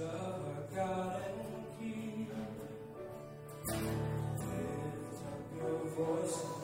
of a God. Lift up your voice.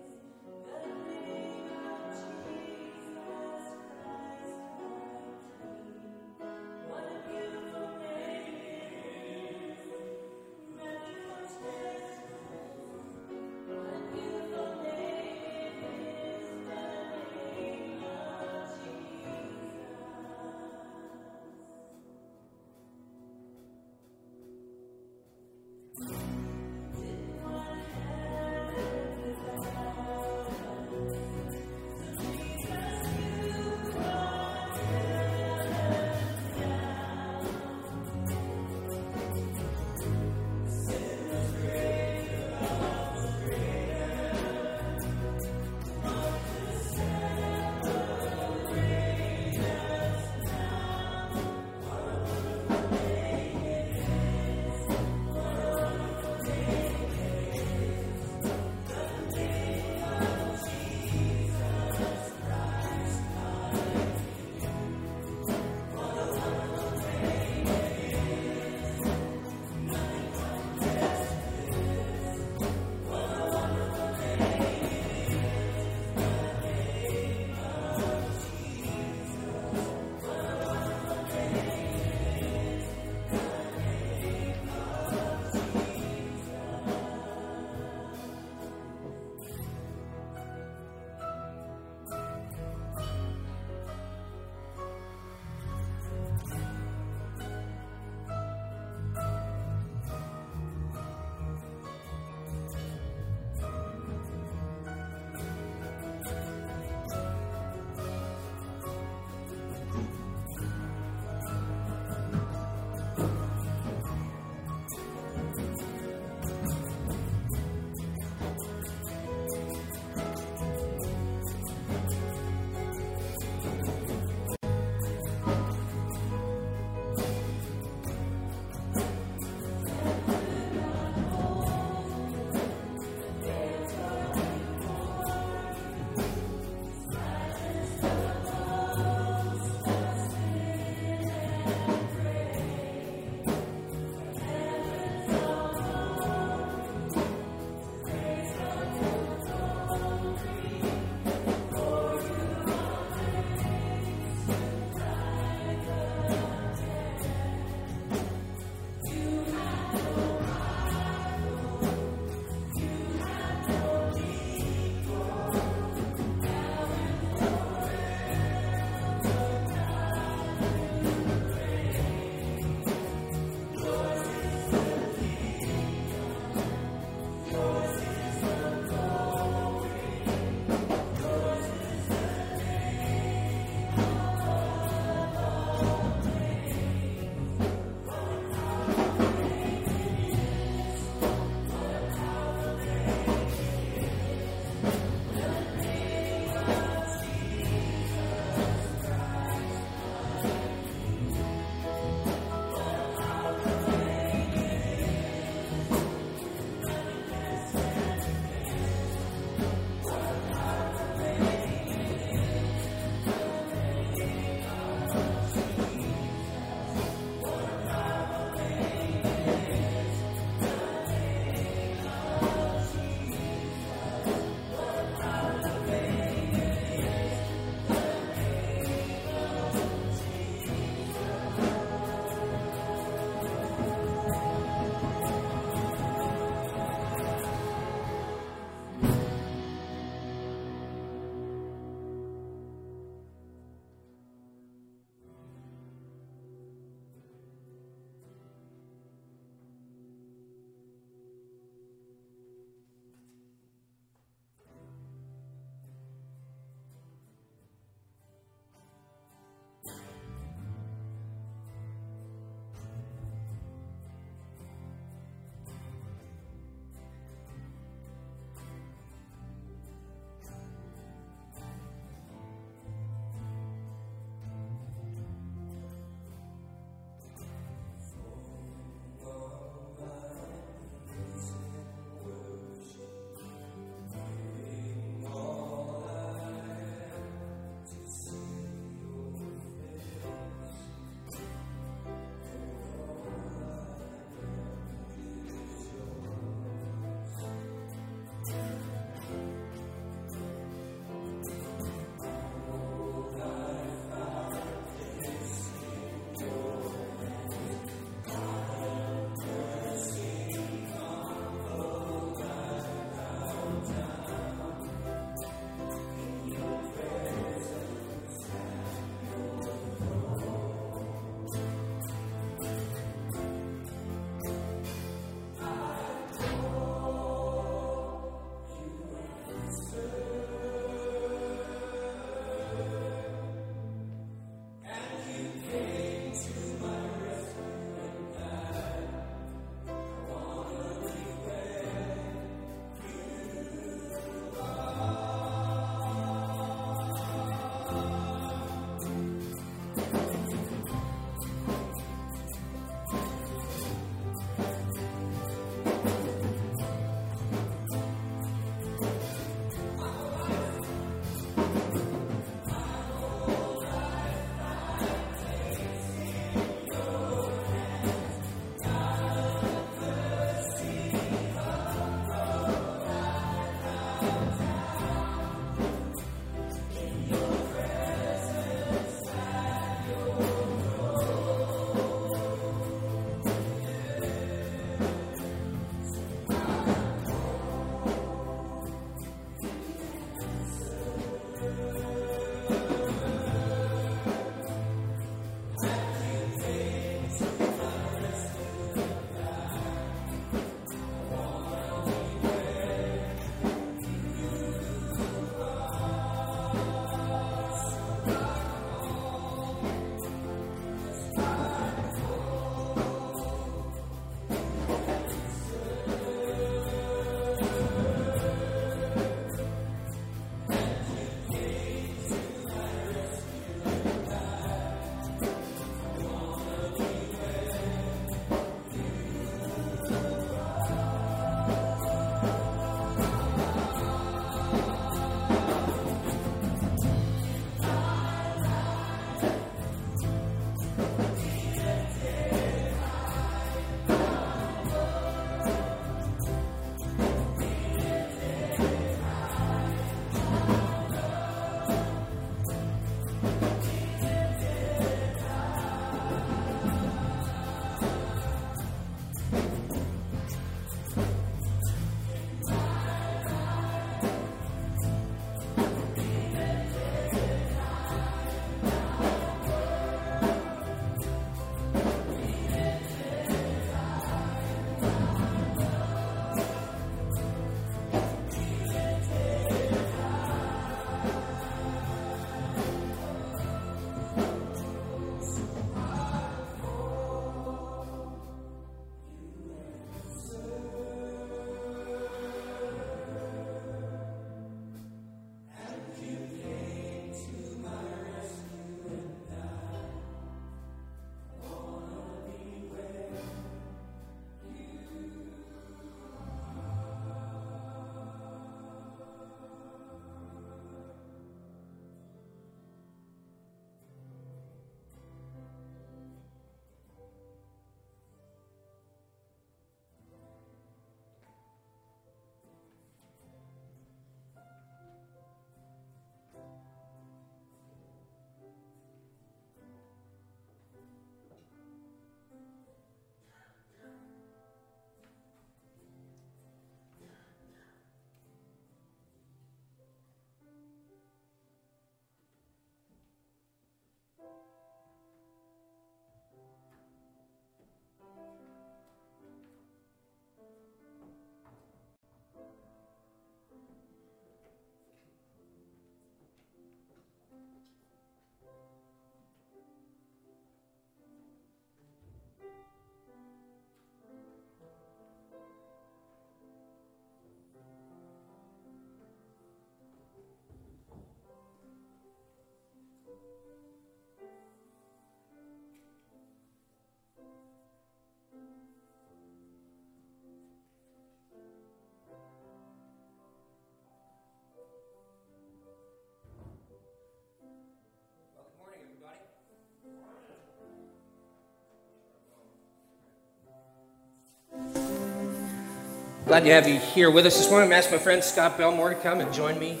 Glad to have you here with us this morning. I'm ask my friend Scott Belmore to come and join me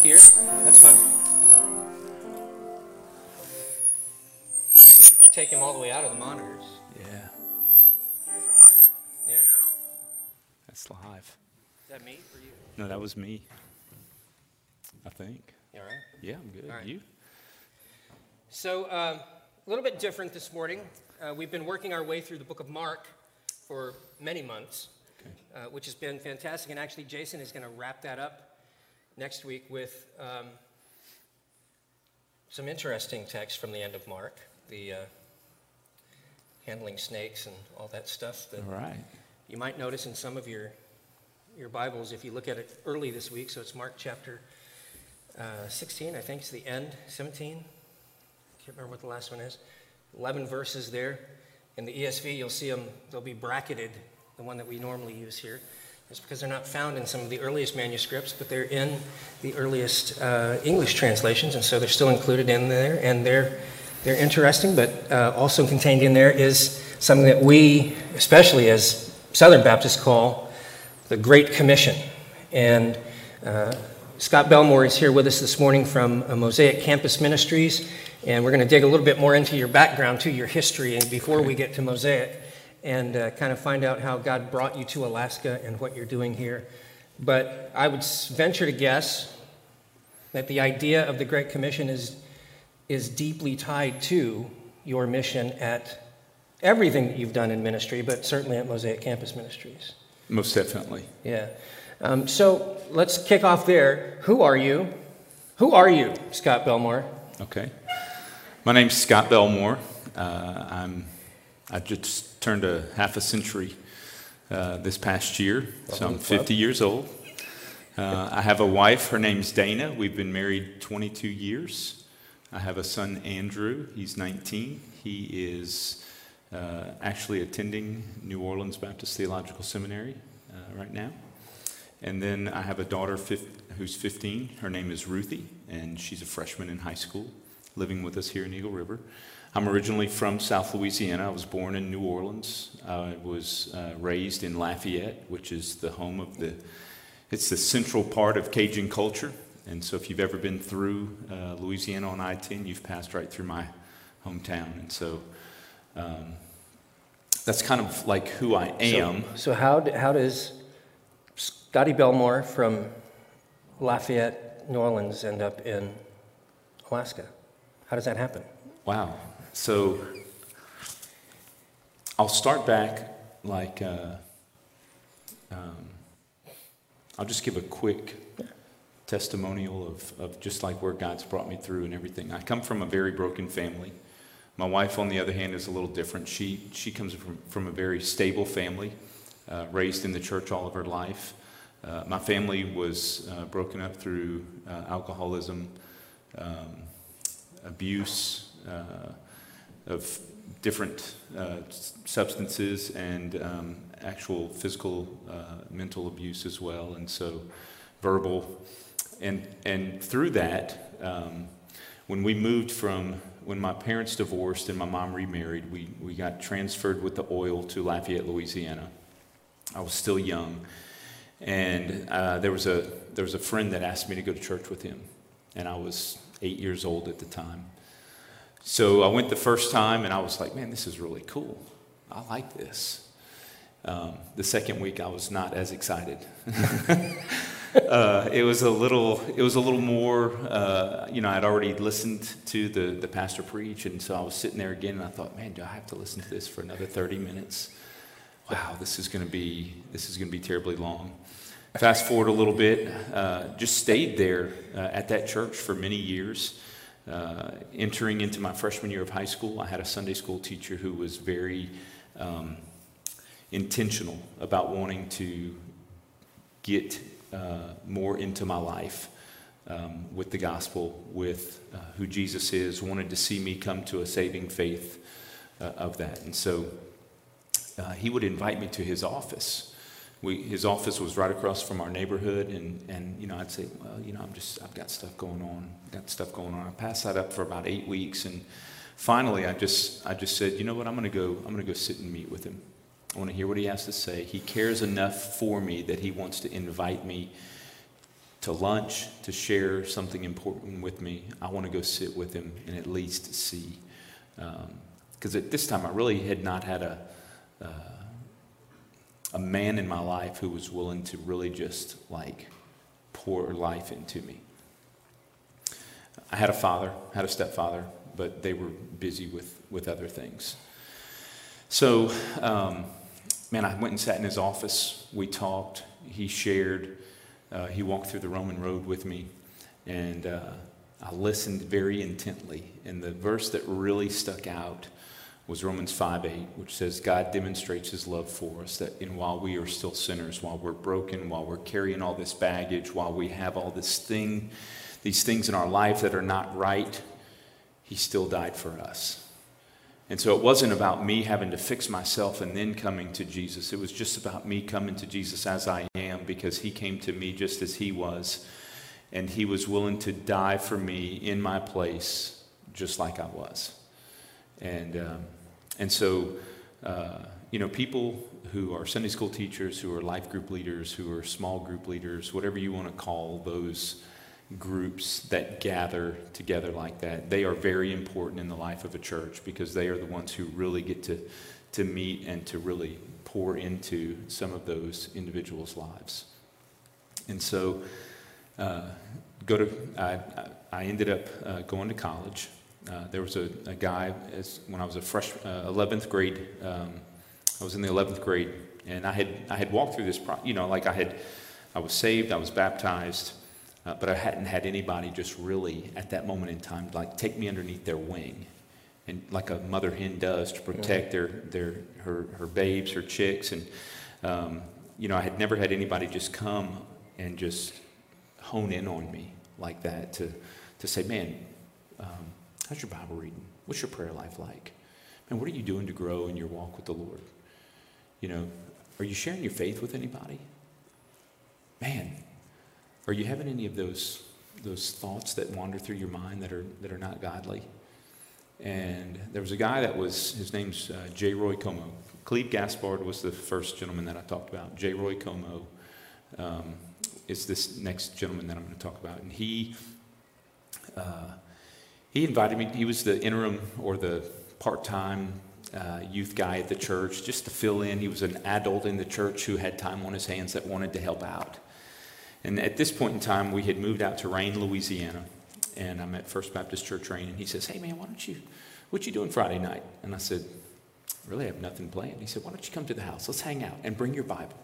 here. That's fun. I can take him all the way out of the monitors. Yeah, Yeah. that's live. Is that me for you? No, that was me. I think. You all right? Yeah, I'm good. Right. You? So, uh, a little bit different this morning. Uh, we've been working our way through the book of Mark for many months, Okay. uh, which has been fantastic. And actually, Jason is going to wrap that up next week with um, some interesting text from the end of Mark, the uh, handling snakes and all that stuff that All right. you might notice in some of your your Bibles if you look at it early this week. So it's Mark chapter uh, 16, I think it's the end. 17. Can't remember what the last one is. 11 verses there. In the ESV, you'll see them. They'll be bracketed. The one that we normally use here. It's because they're not found in some of the earliest manuscripts, but they're in the earliest uh, English translations, and so they're still included in there, and they're they're interesting. But uh, also contained in there is something that we, especially as Southern Baptists, call the Great Commission. And uh, Scott Belmore is here with us this morning from uh, Mosaic Campus Ministries, and we're going to dig a little bit more into your background, to your history, and before we get to Mosaic, and uh, kind of find out how God brought you to Alaska and what you're doing here. But I would venture to guess that the idea of the Great Commission is, is deeply tied to your mission at everything that you've done in ministry, but certainly at Mosaic Campus Ministries. Most definitely. Yeah. Um, so let's kick off there. Who are you? Who are you, Scott Belmore? Okay. My name's Scott Belmore. Uh, I'm. I just turned a half a century uh, this past year, so I'm 50 years old. Uh, I have a wife. Her name's Dana. We've been married 22 years. I have a son, Andrew. He's 19. He is uh, actually attending New Orleans Baptist Theological Seminary uh, right now. And then I have a daughter who's 15. Her name is Ruthie, and she's a freshman in high school, living with us here in Eagle River. I'm originally from South Louisiana. I was born in New Orleans. I was uh, raised in Lafayette, which is the home of the, it's the central part of Cajun culture. And so if you've ever been through uh, Louisiana on I-10, you've passed right through my hometown. And so um, that's kind of like who I am. So, so how, how does Scotty Belmore from Lafayette, New Orleans, end up in Alaska? How does that happen? Wow. So I'll start back like, uh, um, I'll just give a quick testimonial of, of just like where God's brought me through and everything. I come from a very broken family. My wife, on the other hand, is a little different. She, she comes from, from a very stable family, uh, raised in the church all of her life. Uh, my family was uh, broken up through uh, alcoholism, um, abuse uh, of different uh, substances, and um, actual physical, mental abuse as well, and so verbal. And, and through that, um, when we moved from, when my parents divorced and my mom remarried, we, we got transferred with the oil to Lafayette, Louisiana. I was still young. And uh, there, was a, there was a friend that asked me to go to church with him. And I was eight years old at the time. So I went the first time and I was like, man, this is really cool. I like this. Um, the second week, I was not as excited. uh, it was a little, it was a little more, uh, you know, I'd already listened to the, the pastor preach, and so I was sitting there again, and I thought, man, do I have to listen to this for another 30 minutes? Wow, this is going to be, this is going to be terribly long. Fast forward a little bit, uh, just stayed there uh, at that church for many years. Uh, entering into my freshman year of high school, I had a Sunday school teacher who was very um, intentional about wanting to get uh, more into my life um, with the gospel, with uh, who Jesus is, wanted to see me come to a saving faith uh, of that. And so he would invite me to his office. We, his office was right across from our neighborhood, and, and you know I'd say, well, you know, I'm just I've got stuff going on, got stuff going on. I passed that up for about eight weeks, and finally I just I just said, you know what, I'm to go I'm to go sit and meet with him. I want to hear what he has to say. He cares enough for me that he wants to invite me to lunch, to share something important with me. I want to go sit with him and at least see. Because at this time, I really had not had a, uh, a man in my life who was willing to really just like pour life into me. I had a father, had a stepfather, but they were busy with, with other things. So, um, man, I went and sat in his office. We talked. He shared. Uh, he walked through the Roman road with me. And uh, I listened very intently. And the verse that really stuck out was Romans 5 8, which says, God demonstrates his love for us, that in while we are still sinners, while we're broken, while we're carrying all this baggage, while we have all this thing, these things in our life that are not right, he still died for us. And so it wasn't about me having to fix myself and then coming to Jesus. It was just about me coming to Jesus as I am because he came to me just as he was. And he was willing to die for me in my place, just like I was. And, um, and so, uh, you know, people who are Sunday school teachers, who are life group leaders, who are small group leaders, whatever you want to call those groups that gather together like that, they are very important in the life of a church because they are the ones who really get to, to meet and to really pour into some of those individuals' lives. And so, uh, go to, I, I ended up uh, going to college. Uh, there was a, a guy as, when I was a fresh, 11th uh, grade. Um, I was in the 11th grade, and I had I had walked through this. Pro- you know, like I had, I was saved, I was baptized, uh, but I hadn't had anybody just really at that moment in time like take me underneath their wing, and like a mother hen does to protect their their her her babes, her chicks, and um, you know I had never had anybody just come and just hone in on me like that to to say, man, um, how's your Bible reading? What's your prayer life like? Man, what are you doing to grow in your walk with the Lord? You know, are you sharing your faith with anybody? Man, are you having any of those, those thoughts that wander through your mind that are, that are not godly? And there was a guy that was, his name's uh, J. Roy Como. Cleve Gaspard was the first gentleman that I talked about. J. Roy Como um, is this next gentleman that I'm going to talk about. And he, uh, he invited me, he was the interim or the part time uh, youth guy at the church just to fill in. He was an adult in the church who had time on his hands that wanted to help out. And at this point in time, we had moved out to Rayne, Louisiana, and I'm at First Baptist Church Rayne, and he says, "Hey man, why don't you, what you doing Friday night?" And I said, "Really, I have nothing planned." He said, "Why don't you come to the house? Let's hang out and bring your Bible."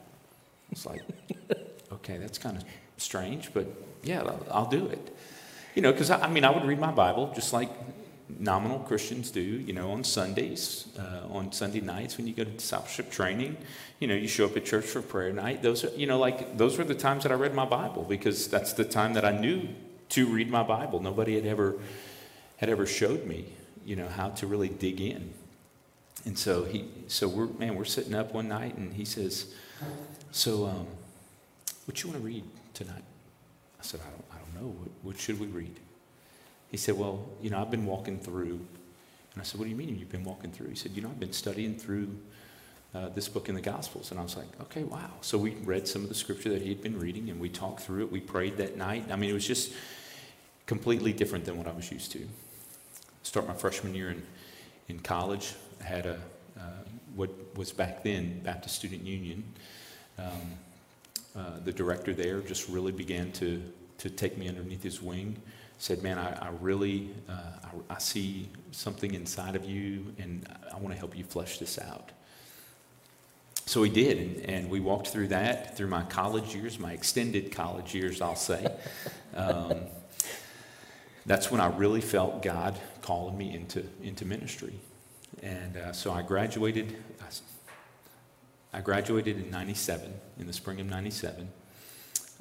It's like, okay, that's kind of strange, but yeah, I'll, I'll do it. You know, because I, I mean, I would read my Bible just like nominal Christians do, you know, on Sundays, uh, on Sunday nights when you go to discipleship training. You know, you show up at church for prayer night. Those are, you know, like those were the times that I read my Bible because that's the time that I knew to read my Bible. Nobody had ever had ever showed me, you know, how to really dig in. And so he, so we're man, we're sitting up one night, and he says, "So, um, what you want to read tonight?" I said, "I don't, know. What, what should we read?" He said, Well, you know, I've been walking through. And I said, What do you mean you've been walking through? He said, You know, I've been studying through uh, this book in the Gospels. And I was like, Okay, wow. So we read some of the scripture that he had been reading and we talked through it. We prayed that night. I mean, it was just completely different than what I was used to. Start my freshman year in, in college. I had a, uh, what was back then Baptist Student Union. Um, uh, the director there just really began to, to take me underneath his wing said, Man, I, I really uh, I, I, see something inside of you, and I want to help you flesh this out. So we did, and, and, we walked through that through my college years, my extended college years, I'll say. Um, that's when I really felt God calling me into, into ministry. And uh, so I graduated. I graduated in 97, in the spring of 97.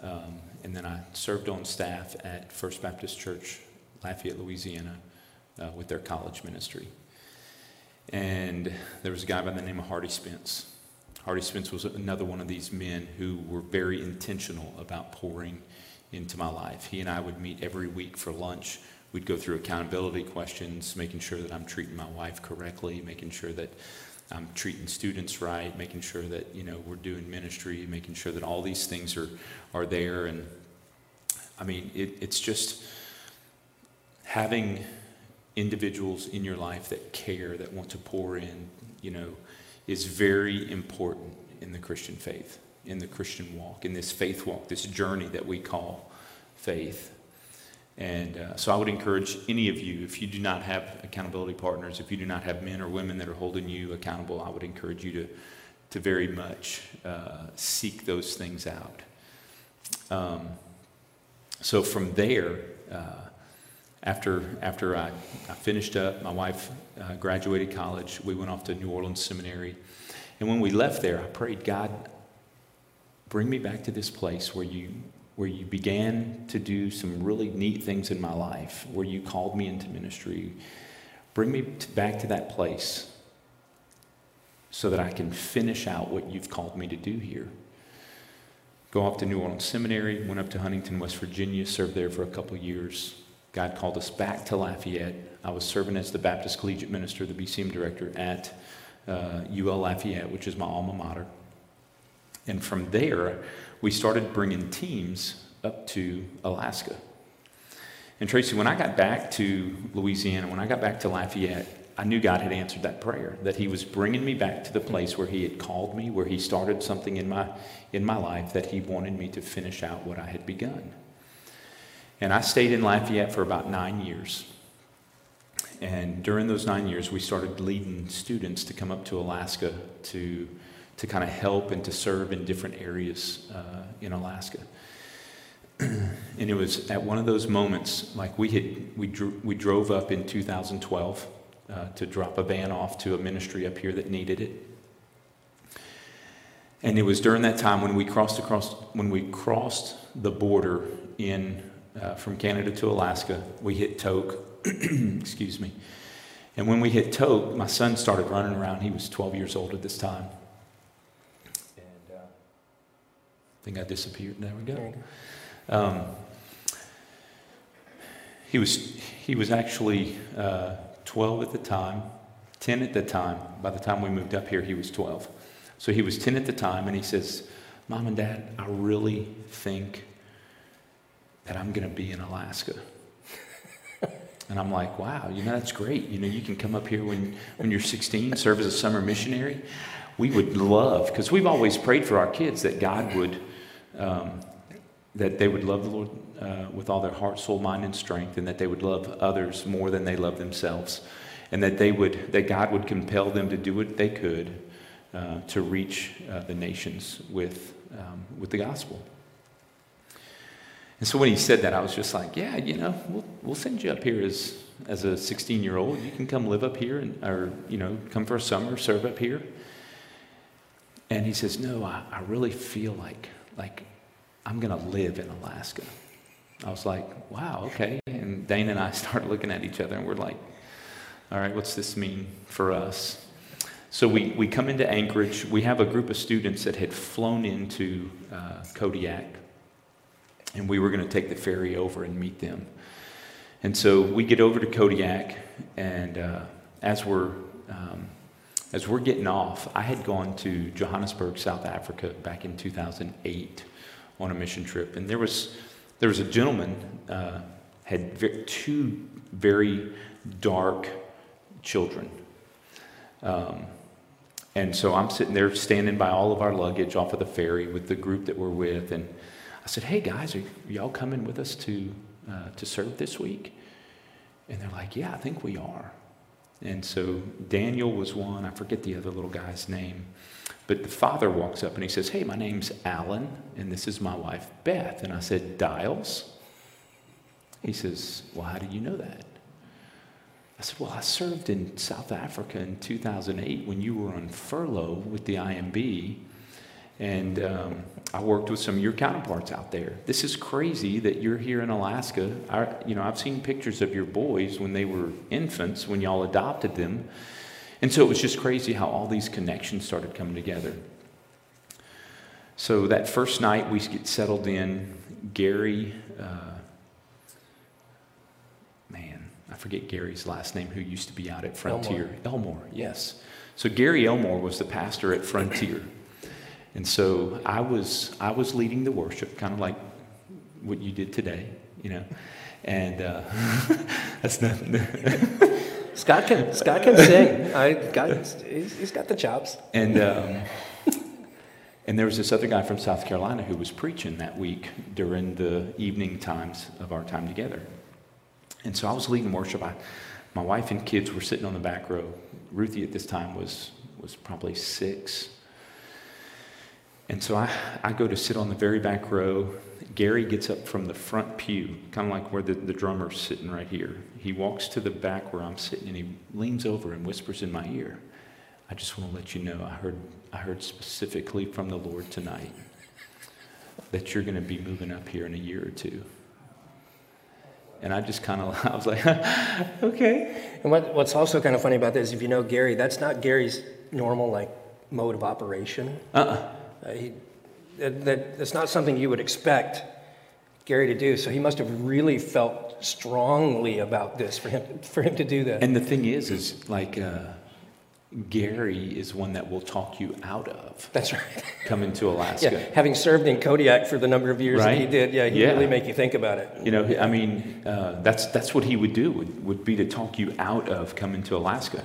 Um, and then I served on staff at First Baptist Church, Lafayette, Louisiana, uh, with their college ministry. And there was a guy by the name of Hardy Spence. Hardy Spence was another one of these men who were very intentional about pouring into my life. He and I would meet every week for lunch. We'd go through accountability questions, making sure that I'm treating my wife correctly, making sure that I'm treating students right, making sure that, you know, we're doing ministry, making sure that all these things are, are there. And I mean, it, it's just having individuals in your life that care, that want to pour in, you know, is very important in the Christian faith, in the Christian walk, in this faith walk, this journey that we call faith. And uh, so I would encourage any of you, if you do not have accountability partners, if you do not have men or women that are holding you accountable, I would encourage you to, to very much uh, seek those things out. Um, so from there, uh, after, after I, I finished up, my wife uh, graduated college, we went off to New Orleans Seminary. And when we left there, I prayed, God, bring me back to this place where you where you began to do some really neat things in my life, where you called me into ministry. Bring me back to that place so that I can finish out what you've called me to do here. Go off to New Orleans Seminary, went up to Huntington, West Virginia, served there for a couple years. God called us back to Lafayette. I was serving as the Baptist Collegiate Minister, the BCM Director at uh, UL Lafayette, which is my alma mater. And from there, we started bringing teams up to Alaska. And Tracy, when I got back to Louisiana, when I got back to Lafayette, I knew God had answered that prayer, that He was bringing me back to the place where He had called me, where He started something in my, in my life that He wanted me to finish out what I had begun. And I stayed in Lafayette for about nine years. And during those nine years, we started leading students to come up to Alaska to to kind of help and to serve in different areas uh, in Alaska. and it was at one of those moments, like we had, we, dro- we drove up in 2012 uh, to drop a van off to a ministry up here that needed it. And it was during that time when we crossed across, when we crossed the border in uh, from Canada to Alaska, we hit Tok, excuse me. And when we hit Tok, my son started running around. He was 12 years old at this time. And uh, I think I disappeared. There we go. Um, he was he was actually uh, 12 at the time, 10 at the time. By the time we moved up here, he was 12. So he was 10 at the time, and he says, "Mom and Dad, I really think that I'm going to be in Alaska." And I'm like, wow, you know, that's great. You know, you can come up here when, when you're 16, serve as a summer missionary. We would love, because we've always prayed for our kids that God would, um, that they would love the Lord uh, with all their heart, soul, mind, and strength, and that they would love others more than they love themselves. And that they would, that God would compel them to do what they could uh, to reach uh, the nations with, um, with the gospel. And so when he said that, I was just like, yeah, you know, we'll, we'll send you up here as, as a 16 year old. You can come live up here and, or, you know, come for a summer, serve up here. And he says, no, I, I really feel like, like I'm going to live in Alaska. I was like, wow, okay. And Dane and I started looking at each other and we're like, all right, what's this mean for us? So we, we come into Anchorage. We have a group of students that had flown into uh, Kodiak and we were going to take the ferry over and meet them. And so we get over to Kodiak, and uh, as we're um, as we're getting off, I had gone to Johannesburg, South Africa, back in 2008 on a mission trip, and there was there was a gentleman uh, had two very dark children. Um, and so I'm sitting there standing by all of our luggage off of the ferry with the group that we're with, and I said, "Hey guys, are y'all coming with us to uh, to serve this week?" And they're like, "Yeah, I think we are." And so Daniel was one. I forget the other little guy's name, but the father walks up and he says, "Hey, my name's Alan, and this is my wife Beth." And I said, "Dials." He says, "Well, how do you know that?" I said, Well, I served in South Africa in 2008 when you were on furlough with the IMB, and um, I worked with some of your counterparts out there. This is crazy that you're here in Alaska. I, you know, I've seen pictures of your boys when they were infants, when y'all adopted them. And so it was just crazy how all these connections started coming together. So that first night we get settled in, Gary, uh, man, I forget Gary's last name, who used to be out at Frontier. Elmore, yes. So Gary Elmore was the pastor at Frontier. And so I was, I was leading the worship, kind of like what you did today, you know. And uh, that's nothing. Scott can, Scott can sing. I, got, he's, he's got the chops. And, um, and there was this other guy from South Carolina who was preaching that week during the evening times of our time together. And so I was leading worship. I, my wife and kids were sitting on the back row. Ruthie at this time was, was probably six. And so I, I go to sit on the very back row. Gary gets up from the front pew, kind of like where the, the drummer's sitting right here. He walks to the back where I'm sitting and he leans over and whispers in my ear, I just want to let you know I heard, I heard specifically from the Lord tonight that you're going to be moving up here in a year or two. And I just kind of, I was like, okay. And what, what's also kind of funny about this, if you know Gary, that's not Gary's normal like mode of operation. Uh-uh. Uh, he, that, that, that's not something you would expect Gary to do. So he must have really felt strongly about this for him for him to do that. And the thing is, is like uh, Gary is one that will talk you out of that's right. coming to Alaska. Yeah, having served in Kodiak for the number of years that he did, yeah, he Yeah. really make you think about it. You know, I mean, uh, that's that's what he would do would, would be to talk you out of coming to Alaska.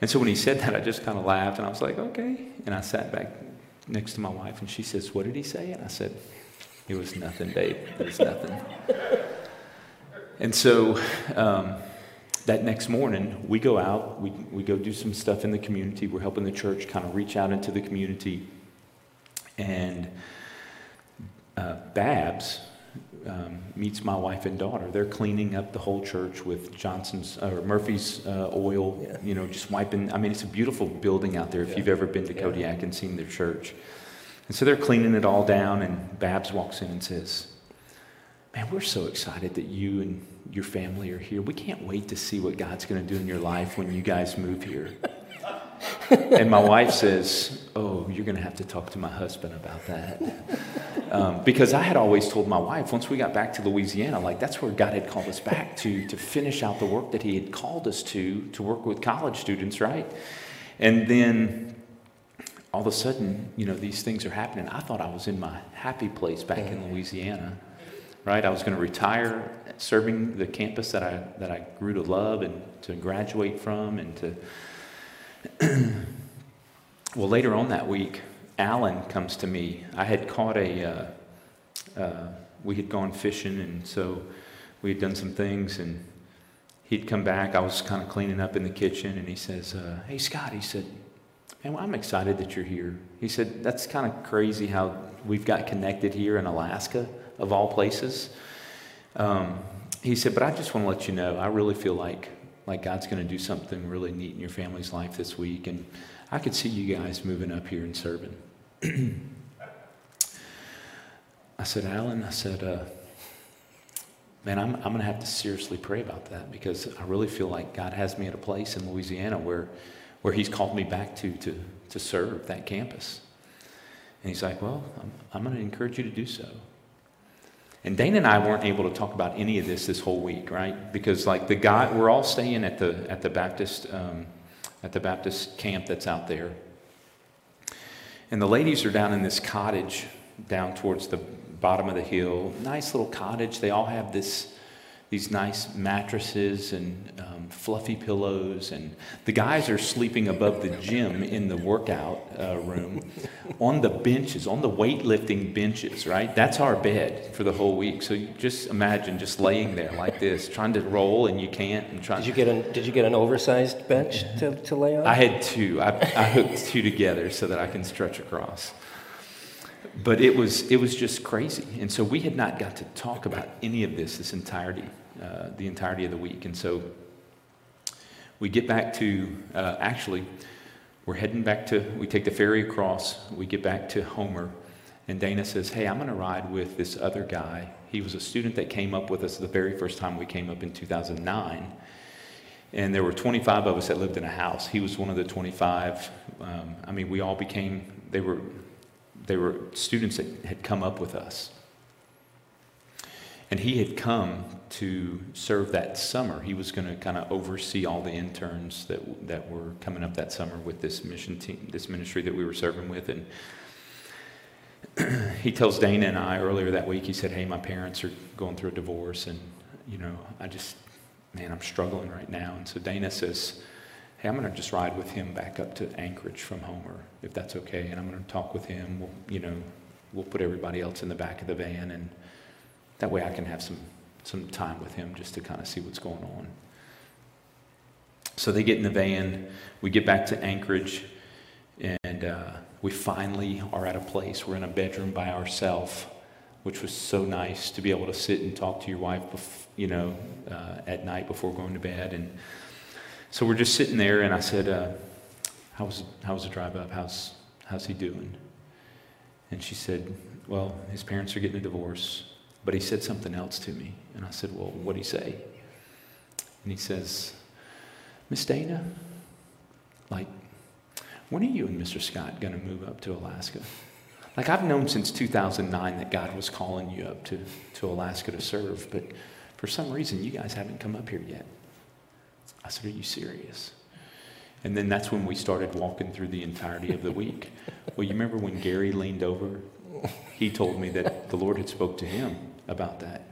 And so when he said that, I just kind of laughed and I was like, okay. And I sat back next to my wife and she says, "What did he say?" And I said, "It was nothing, babe. It was nothing." And so um, that next morning, we go out, we, we go do some stuff in the community. We're helping the church kind of reach out into the community. And uh, Babs um, meets my wife and daughter. They're cleaning up the whole church with Johnson's or Murphy's uh, oil, Yeah. you know, just wiping. I mean, it's a beautiful building out there if Yeah. you've ever been to Yeah. Kodiak and seen their church. And so they're cleaning it all down, and Babs walks in and says, Man, we're so excited that you and your family are here. We can't wait to see what God's going to do in your life when you guys move here. and my wife says, Oh, you're going to have to talk to my husband about that. Um, because I had always told my wife, once we got back to Louisiana, like that's where God had called us back to, to finish out the work that He had called us to, to work with college students, right? And then all of a sudden, you know, these things are happening. I thought I was in my happy place back in Louisiana, right? I was going to retire serving the campus that I, that I grew to love and to graduate from and to. well, later on that week, Alan comes to me. I had caught a, uh, uh, we had gone fishing, and so we had done some things, and he'd come back. I was kind of cleaning up in the kitchen, and he says, uh, Hey, Scott, he said, Man, well, I'm excited that you're here. He said, That's kind of crazy how we've got connected here in Alaska, of all places. Um, he said, But I just want to let you know, I really feel like, like God's going to do something really neat in your family's life this week. And I could see you guys moving up here and serving. I said, Alan, I said, uh, man, I'm, I'm going to have to seriously pray about that because I really feel like God has me at a place in Louisiana where, where He's called me back to, to, to serve that campus. And he's like, well, I'm, I'm going to encourage you to do so. And Dana and I weren't able to talk about any of this this whole week, right? Because like the guy, we're all staying at the at the Baptist um, at the Baptist camp that's out there, and the ladies are down in this cottage down towards the bottom of the hill. Nice little cottage. They all have this these nice mattresses and um, fluffy pillows, and the guys are sleeping above the gym in the workout uh, room on the benches, on the weightlifting benches, right? That's our bed for the whole week. So you just imagine just laying there like this, trying to roll, and you can't, and trying. Did you get an Did you get an oversized bench to, to lay on? I had two. I, I hooked two together so that I can stretch across. But it was it was just crazy, and so we had not got to talk about any of this this entirety, uh, the entirety of the week, and so we get back to uh, actually we're heading back to we take the ferry across. We get back to Homer, and Dana says, "Hey, I'm going to ride with this other guy. He was a student that came up with us the very first time we came up in 2009." And there were 25 of us that lived in a house. He was one of the 25. Um, I mean, we all became, they were, they were students that had come up with us. And he had come to serve that summer. He was going to kind of oversee all the interns that, that were coming up that summer with this mission team, this ministry that we were serving with. And he tells Dana and I earlier that week, he said, Hey, my parents are going through a divorce, and, you know, I just, man, I'm struggling right now. And so Dana says, Hey, I'm going to just ride with him back up to Anchorage from Homer, if that's okay. And I'm going to talk with him. We'll, you know, we'll put everybody else in the back of the van, and that way I can have some, some time with him just to kind of see what's going on. So they get in the van. We get back to Anchorage, and uh, we finally are at a place. We're in a bedroom by ourselves, which was so nice to be able to sit and talk to your wife, bef- you know, uh, at night before going to bed. And so we're just sitting there, and I said, uh, "How was how was the drive up? How's how's he doing?" And she said, "Well, his parents are getting a divorce." But he said something else to me. And I said, Well, what'd he say? And he says, Miss Dana, like, when are you and Mr. Scott going to move up to Alaska? Like, I've known since 2009 that God was calling you up to, to Alaska to serve, but for some reason, you guys haven't come up here yet. I said, Are you serious? And then that's when we started walking through the entirety of the week. well, you remember when Gary leaned over? He told me that the Lord had spoke to him about that.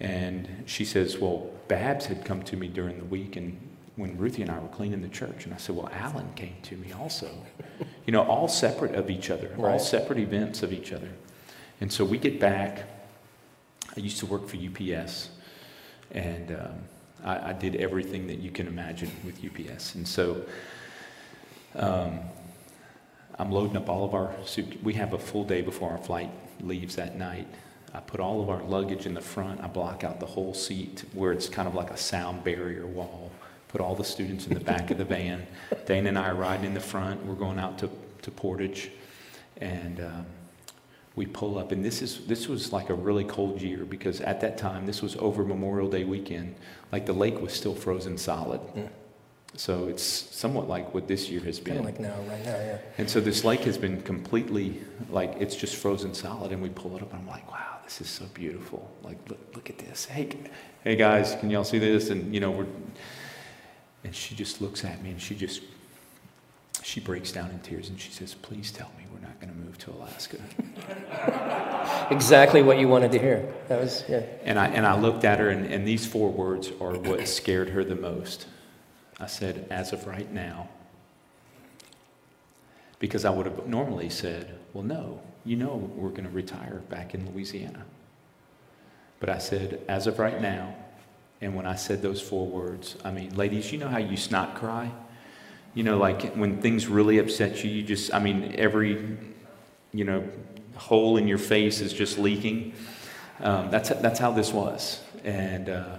And she says, Well, Babs had come to me during the week and when Ruthie and I were cleaning the church. And I said, Well, Alan came to me also. You know, all separate of each other, all separate events of each other. And so we get back. I used to work for UPS, and um, I, I did everything that you can imagine with UPS. And so um, I'm loading up all of our suit. We have a full day before our flight leaves that night. I put all of our luggage in the front. I block out the whole seat where it's kind of like a sound barrier wall. Put all the students in the back of the van. Dana and I are riding in the front. We're going out to, to Portage. And um, we pull up. And this, is, this was like a really cold year because at that time, this was over Memorial Day weekend. Like the lake was still frozen solid. Mm. So it's somewhat like what this year has Kind been. of like now, right now, yeah. And so this lake has been completely, like, it's just frozen solid, and we pull it up, and I'm like, wow, this is so beautiful. Like, look, look at this. Hey, hey, guys, can y'all see this? And, you know, we're, and she just looks at me, and she just, she breaks down in tears, and she says, please tell me we're not going to move to Alaska. Exactly what you wanted to hear. That was, yeah. And I, and I looked at her, and, and these four words are what scared her the most. I said, as of right now. Because I would have normally said, well, no, you know we're going to retire back in Louisiana. But I said, as of right now. And when I said those four words, I mean, ladies, you know how you snot cry? You know, like when things really upset you, you just, I mean, every, you know, hole in your face is just leaking. Um, that's, that's how this was. And uh,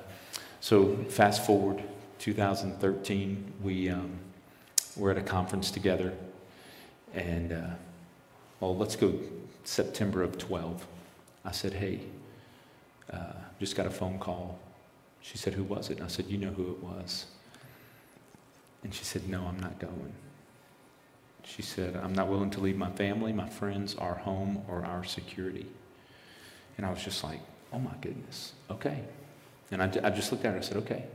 so, fast forward 2013, we um, were at a conference together. And, uh, well, let's go September of 12. I said, hey, uh, just got a phone call. She said, who was it? And I said, you know who it was. And she said, no, I'm not going. She said, I'm not willing to leave my family, my friends, our home, or our security. And I was just like, oh my goodness, okay. And I, I just looked at her, I said, okay.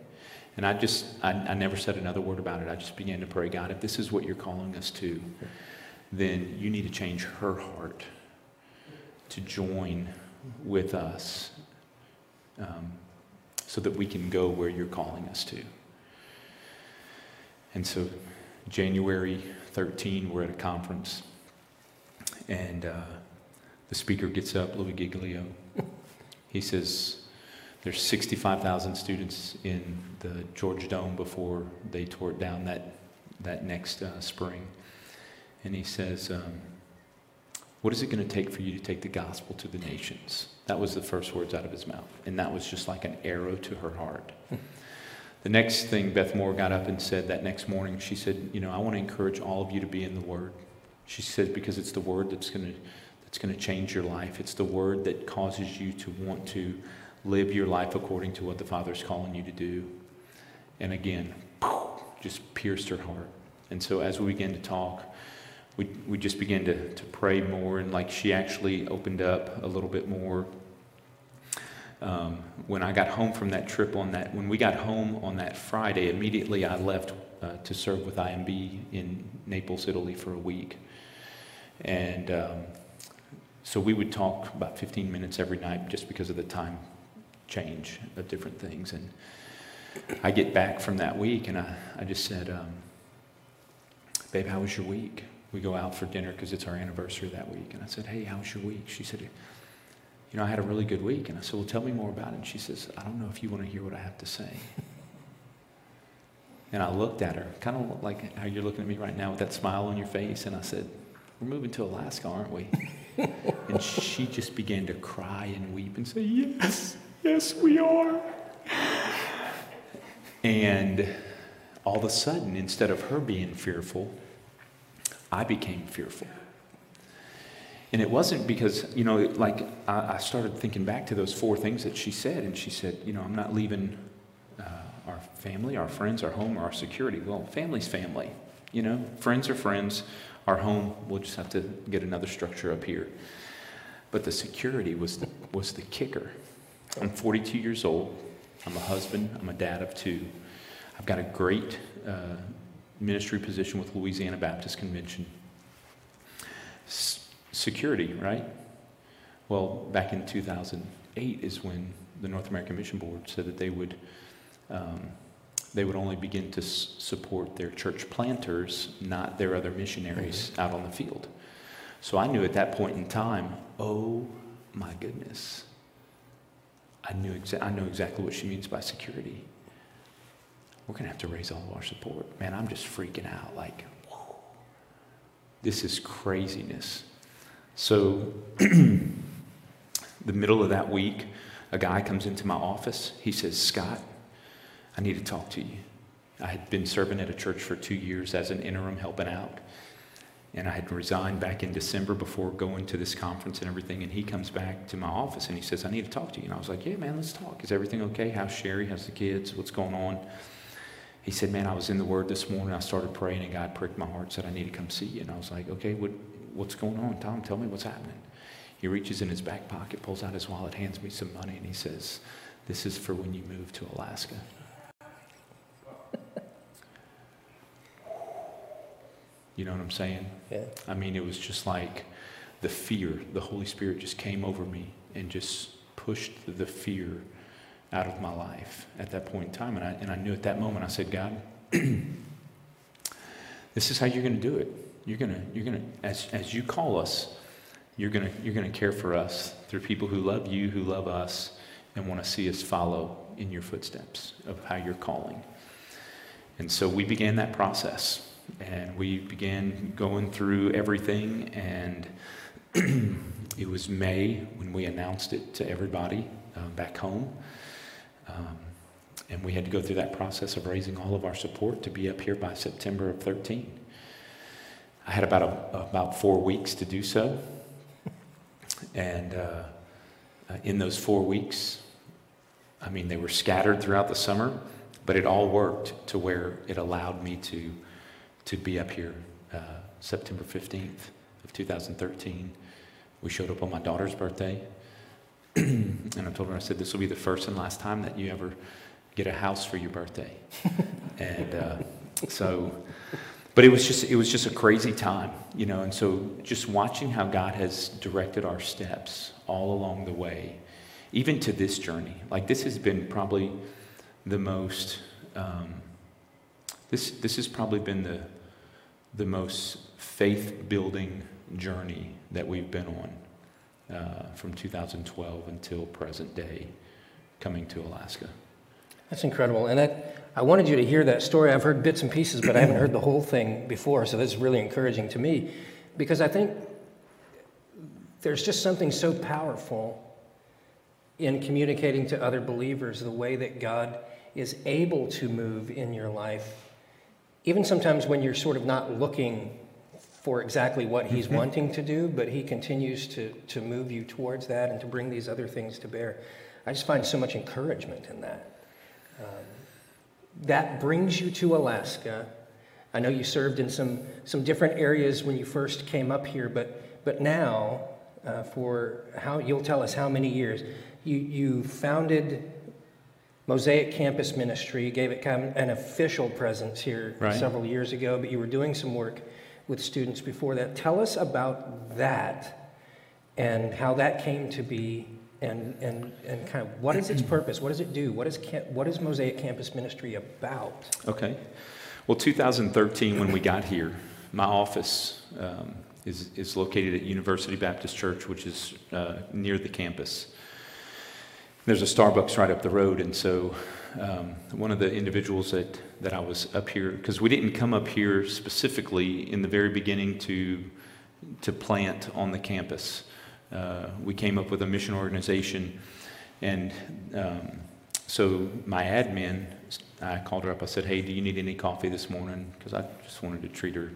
And I just, I, I never said another word about it. I just began to pray, God, if this is what you're calling us to, then you need to change her heart to join with us um, so that we can go where you're calling us to. And so, January 13, we're at a conference, and uh, the speaker gets up, Louis Giglio. He says, There's 65,000 students in the Georgia Dome before they tore it down that, that next uh, spring. And he says, um, What is it going to take for you to take the gospel to the nations? That was the first words out of his mouth. And that was just like an arrow to her heart. The next thing Beth Moore got up and said that next morning, she said, You know, I want to encourage all of you to be in the Word. She said, Because it's the Word that's going to, that's going to change your life. It's the Word that causes you to want to live your life according to what the Father's calling you to do. And again, just pierced her heart. And so as we began to talk, we, we just began to, to pray more. And like she actually opened up a little bit more um, when I got home from that trip on that, when we got home on that Friday, immediately I left uh, to serve with IMB in Naples, Italy for a week. And um, so we would talk about 15 minutes every night just because of the time change of different things. And I get back from that week and I, I just said, um, Babe, how was your week? We go out for dinner because it's our anniversary that week. And I said, Hey, how was your week? She said, You know, I had a really good week. And I said, Well, tell me more about it. And she says, I don't know if you want to hear what I have to say. And I looked at her, kind of like how you're looking at me right now with that smile on your face. And I said, We're moving to Alaska, aren't we? and she just began to cry and weep and say, Yes, yes, we are. And all of a sudden, instead of her being fearful, I became fearful. And it wasn't because, you know, like I, I started thinking back to those four things that she said, and she said, you know, I'm not leaving uh, our family, our friends, our home, or our security. Well, family's family, you know, friends are friends. Our home, we'll just have to get another structure up here. But the security was the, was the kicker. I'm 42 years old. I'm a husband. I'm a dad of two. I've got a great uh, ministry position with Louisiana Baptist Convention. S- security, right? Well, back in 2008 is when the North American Mission Board said that they would um, they would only begin to s- support their church planters, not their other missionaries out on the field. So I knew at that point in time, oh my goodness, I knew exa- I know exactly what she means by security. We're going to have to raise all of our support. Man, I'm just freaking out. Like, whoa, this is craziness. So, the middle of that week, a guy comes into my office. He says, Scott, I need to talk to you. I had been serving at a church for two years as an interim, helping out. And I had resigned back in December before going to this conference and everything. And he comes back to my office and he says, I need to talk to you. And I was like, Yeah, man, let's talk. Is everything okay? How's Sherry? How's the kids? What's going on? He said, Man, I was in the Word this morning. I started praying and God pricked my heart, said, I need to come see you. And I was like, Okay, what, what's going on? Tom, tell me what's happening. He reaches in his back pocket, pulls out his wallet, hands me some money, and he says, This is for when you move to Alaska. You know what I'm saying? Yeah. I mean, it was just like the fear, the Holy Spirit just came over me and just pushed the fear out of my life at that point in time. And I, and I knew at that moment, I said, God, this is how you're going to do it. You're going to, you're going to, as, as you call us, you're going to, you're going to care for us through people who love you, who love us, and want to see us follow in your footsteps of how you're calling. And so we began that process and we began going through everything and it was May when we announced it to everybody uh, back home. Um, and we had to go through that process of raising all of our support to be up here by September of 13. I had about, a, about four weeks to do so. And uh, uh, in those four weeks, I mean, they were scattered throughout the summer, but it all worked to where it allowed me to, to be up here uh, September 15th of 2013. We showed up on my daughter's birthday. and I told her, I said, this will be the first and last time that you ever get a house for your birthday. and uh, so, but it was just, it was just a crazy time, you know, and so just watching how God has directed our steps all along the way, even to this journey, like this has been probably the most, um, this, this has probably been the, the most faith building journey that we've been on uh, from 2012 until present day coming to Alaska. That's incredible. And I wanted you to hear that story. I've heard bits and pieces, but I haven't heard the whole thing before. So that's really encouraging to me because I think there's just something so powerful in communicating to other believers the way that God is able to move in your life, even sometimes when you're sort of not looking for exactly what He's wanting to do, but He continues to, to move you towards that and to bring these other things to bear. I just find so much encouragement in that. Um, that brings you to Alaska. I know you served in some, some different areas when you first came up here, but, but now, uh, for how you'll tell us how many years. you, you founded Mosaic Campus Ministry, gave it kind of an official presence here Right. several years ago, but you were doing some work with students before that. Tell us about that and how that came to be and, and, and kind of what is its purpose? What does it do? What is, what is Mosaic Campus Ministry about? Okay. Well, 2013, when we got here, my office um, is, is located at University Baptist Church, which is uh, near the campus. There's a Starbucks right up the road, and so um, one of the individuals that, that I was up here, because we didn't come up here specifically in the very beginning to, to plant on the campus. Uh, we came up with a mission organization, and um, so my admin, I called her up. I said, "Hey, do you need any coffee this morning?" Because I just wanted to treat her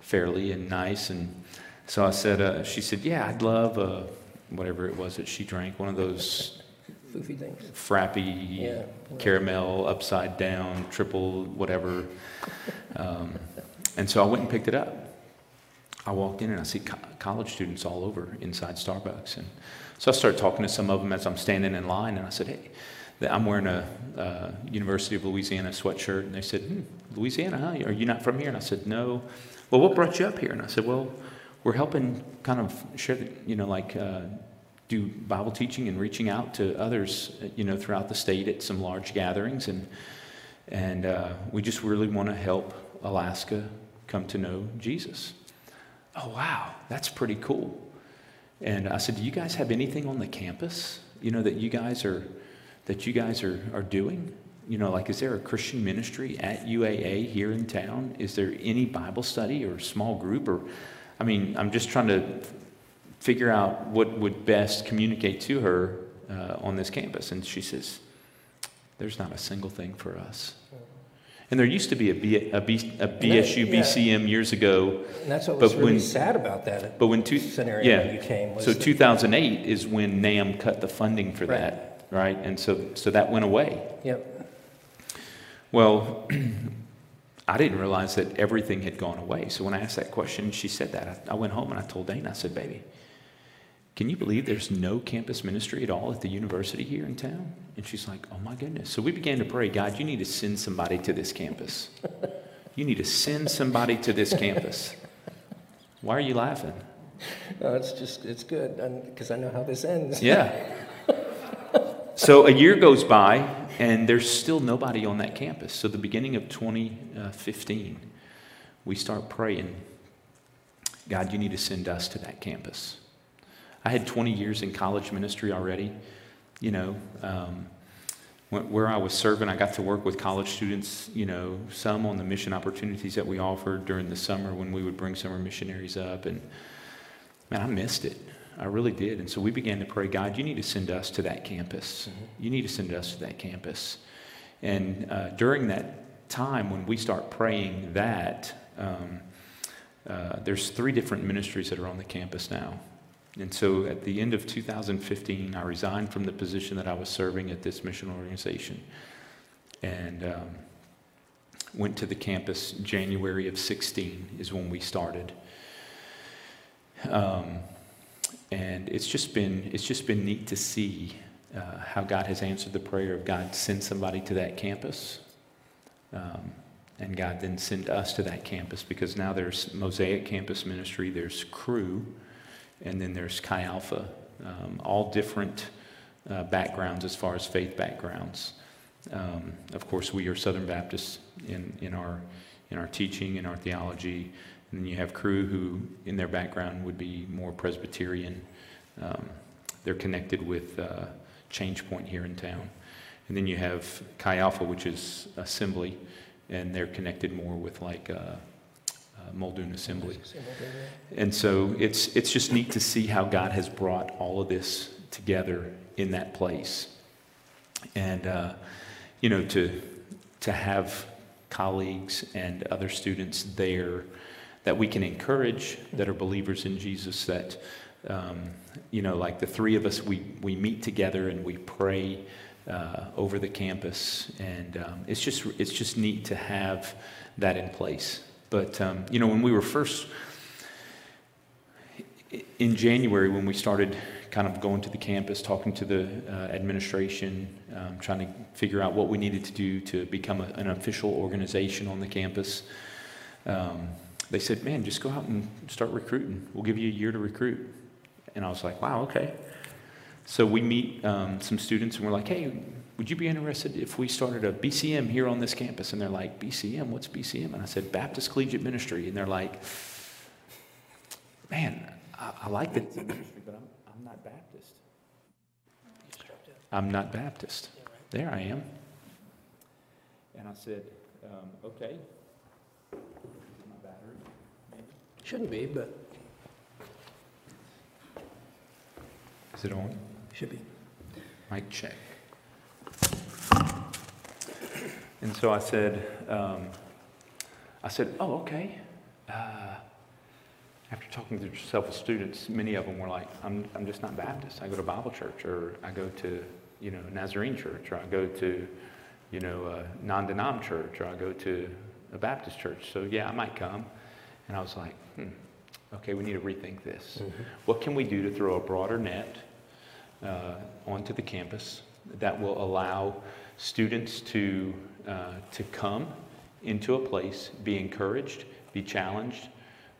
fairly and nice. And so I said, uh, "She said, yeah, I'd love uh, whatever it was that she drank, one of those Foofy things. frappy Yeah. caramel upside down triple whatever." Um, and so I went and picked it up. I walked in and I see co- college students all over inside Starbucks. And so I started talking to some of them as I'm standing in line, and I said, Hey, I'm wearing a uh, University of Louisiana sweatshirt. And they said, hmm, Louisiana, huh? Are you not from here? And I said, No. Well, what brought you up here? And I said, Well, we're helping kind of share, the, you know, like uh, do Bible teaching and reaching out to others, uh, you know, throughout the state at some large gatherings. And, and uh, we just really want to help Alaska come to know Jesus. Oh, wow, that's pretty cool. And I said, Do you guys have anything on the campus, you know, that you guys are that you guys are, are doing? You know, like is there a Christian ministry at UAA here in town? Is there any Bible study or small group or I mean, I'm just trying to figure out what would best communicate to her uh, on this campus. And she says, There's not a single thing for us. And there used to be a, B, a, B, a BSU yeah. BCM years ago, And that's what was But really when- sad about that but when two, scenario yeah, when you came. Was so that- 2008 is when NAMB cut the funding for Right. that, right? And so, so that went away. Yep. Well, I didn't realize that everything had gone away. So when I asked that question, she said that. I, I went home and I told Dana, I said, baby, can you believe there's no campus ministry at all at the university here in town? And she's like, oh my goodness. So we began to pray, God, you need to send somebody to this campus. You need to send somebody to this campus. Why are you laughing? No, it's just, it's good because I know how this ends. Yeah. So a year goes by, and there's still nobody on that campus. So the beginning of 2015, we start praying, God, you need to send us to that campus. I had 20 years in college ministry already. You know, um, where I was serving, I got to work with college students, you know, some on the mission opportunities that we offered during the summer when we would bring summer missionaries up. And man, I missed it. I really did. And so we began to pray, God, you need to send us to that campus. You need to send us to that campus. And uh, during that time, when we start praying that, um, uh, there's three different ministries that are on the campus now. And so at the end of 2015, I resigned from the position that I was serving at this mission organization and um, went to the campus January of 16 is when we started. Um, and it's just been it's just been neat to see uh, how God has answered the prayer of God send somebody to that campus, um, and God then send us to that campus because now there's Mosaic Campus Ministry, there's Cru, and then there's Chi Alpha, um, all different uh, backgrounds as far as faith backgrounds. Um, of course, we are Southern Baptists in, in our in our teaching in our theology. And then you have Cru who, in their background, would be more Presbyterian. Um, they're connected with uh, ChangePoint here in town. And then you have Chi Alpha, which is assembly, and they're connected more with like uh, Muldoon Assembly. And so it's, it's just neat to see how God has brought all of this together in that place. And, uh, you know, to, to have colleagues and other students there that we can encourage that are believers in Jesus that, um, you know, like the three of us, we, we meet together and we pray uh, over the campus. And um, it's, just, it's just neat to have that in place. But, um, you know, when we were first in January, when we started kind of going to the campus, talking to the uh, administration, um, trying to figure out what we needed to do to become a, an official organization on the campus. Um, they said, Man, just go out and start recruiting. We'll give you a year to recruit. And I was like, Wow, okay. So we meet um, some students and we're like, Hey, would you be interested if we started a BCM here on this campus? And they're like, BCM? What's BCM? And I said, Baptist Collegiate Ministry. And they're like, Man, I, I like the ministry, but I'm, I'm not Baptist. I'm not Baptist. There I am. And I said, um, okay. My battery, maybe. Shouldn't be, but Is it on? should be. Mic check. And so I said, um, I said, oh, okay. Uh, after talking to several students, many of them were like, I'm, I'm just not Baptist. I go to Bible church, or I go to, you know, Nazarene church, or I go to, you know, a non-denom church, or I go to a Baptist church. So yeah, I might come. And I was like, hmm, okay, we need to rethink this. What can we do to throw a broader net uh, onto the campus that will allow students to, uh, to come into a place, be encouraged, be challenged,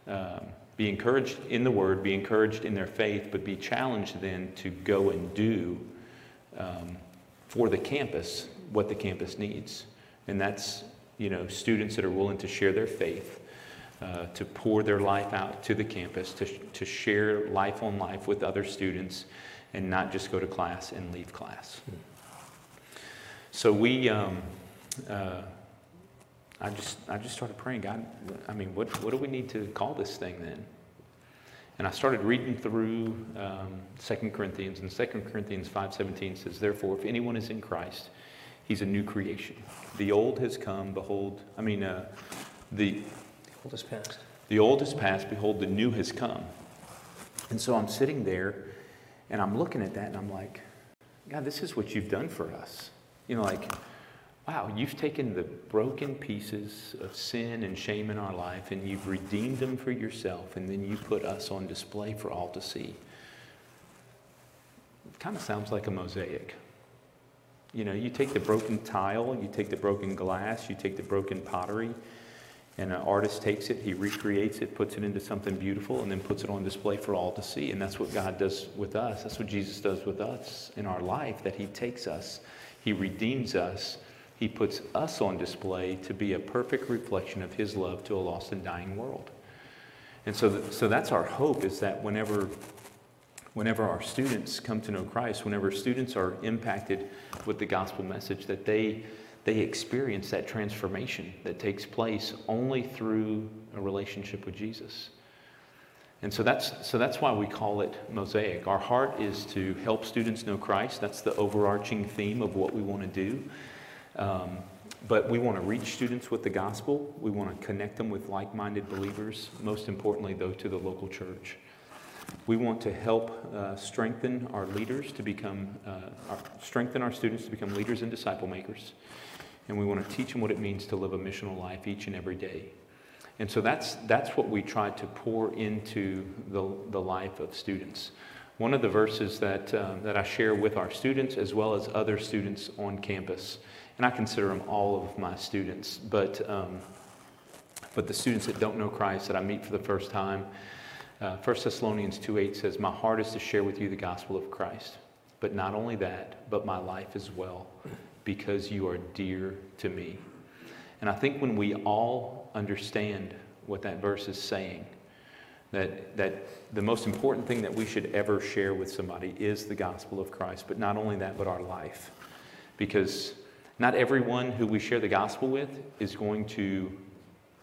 um, be encouraged in the word, be encouraged in their faith, but be challenged then to go and do um, for the campus what the campus needs. And that's, you know, students that are willing to share their faith, uh, to pour their life out to the campus, to, to share life on life with other students, and not just go to class and leave class. So we, um, uh, I just, I just started praying, God, I mean, what, what do we need to call this thing then? And I started reading through um, 2 Corinthians, and 2 Corinthians 5.17 says, Therefore, if anyone is in Christ, he's a new creation. The old has come, behold, I mean, uh, the, old has passed. the old has passed, behold, the new has come. And so I'm sitting there and I'm looking at that and I'm like, God, this is what you've done for us. You know, like, wow, you've taken the broken pieces of sin and shame in our life and you've redeemed them for yourself and then you put us on display for all to see. It kind of sounds like a mosaic. You know, you take the broken tile, you take the broken glass, you take the broken pottery, and an artist takes it, he recreates it, puts it into something beautiful, and then puts it on display for all to see. And that's what God does with us. That's what Jesus does with us in our life, that he takes us, he redeems us, he puts us on display to be a perfect reflection of his love to a lost and dying world. And so, th- so that's our hope is that whenever, whenever our students come to know Christ, whenever students are impacted with the gospel message, that they, they experience that transformation that takes place only through a relationship with Jesus. And so that's, so that's why we call it Mosaic. Our heart is to help students know Christ. That's the overarching theme of what we want to do. Um, but we want to reach students with the gospel. We want to connect them with like minded believers, most importantly, though, to the local church. We want to help uh, strengthen our leaders to become, uh, our, strengthen our students to become leaders and disciple makers. And we want to teach them what it means to live a missional life each and every day. And so that's, that's what we try to pour into the, the life of students. One of the verses that, um, that I share with our students as well as other students on campus, and I consider them all of my students, but, um, but the students that don't know Christ that I meet for the first time, uh, 1 Thessalonians 2.8 says, My heart is to share with you the gospel of Christ, but not only that, but my life as well, because you are dear to me. And I think when we all understand what that verse is saying, that, that the most important thing that we should ever share with somebody is the gospel of Christ, but not only that, but our life. Because not everyone who we share the gospel with is going to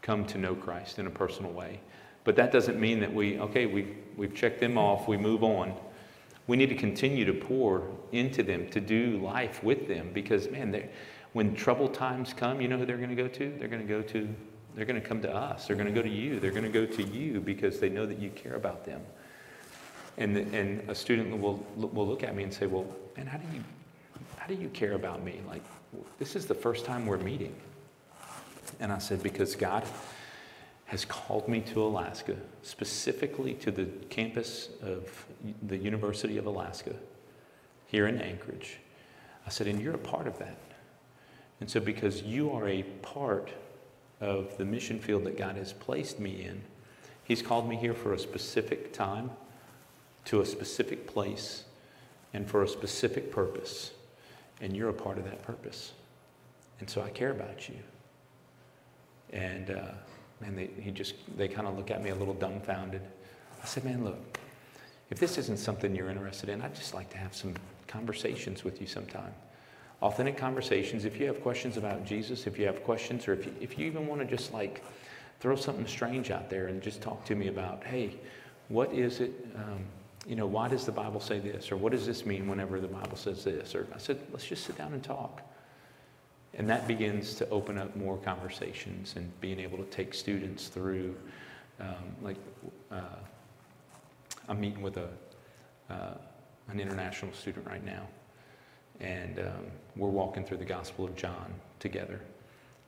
come to know Christ in a personal way. But that doesn't mean that we, okay, we, we've checked them off, we move on. We need to continue to pour into them, to do life with them, because, man, when trouble times come, you know who they're going to go to? They're going to go to, they're going to come to us. They're going to go to you. They're going to go to you because they know that you care about them. And, the, and a student will, will look at me and say, well, man, how do you, how do you care about me? Like, this is the first time we're meeting. And I said, because God, has called me to Alaska, specifically to the campus of the University of Alaska here in Anchorage. I said, and you're a part of that. And so, because you are a part of the mission field that God has placed me in, He's called me here for a specific time, to a specific place, and for a specific purpose. And you're a part of that purpose. And so I care about you. And uh, man, they, he just, they kind of look at me a little dumbfounded. I said, man, look, if this isn't something you're interested in, I'd just like to have some conversations with you sometime. Authentic conversations. If you have questions about Jesus, if you have questions, or if you, if you even want to just like throw something strange out there and just talk to me about, hey, what is it? Um, you know, why does the Bible say this? Or what does this mean whenever the Bible says this? Or I said, let's just sit down and talk. And that begins to open up more conversations and being able to take students through, um, like, uh, I'm meeting with a, uh, an international student right now. And um, we're walking through the Gospel of John together.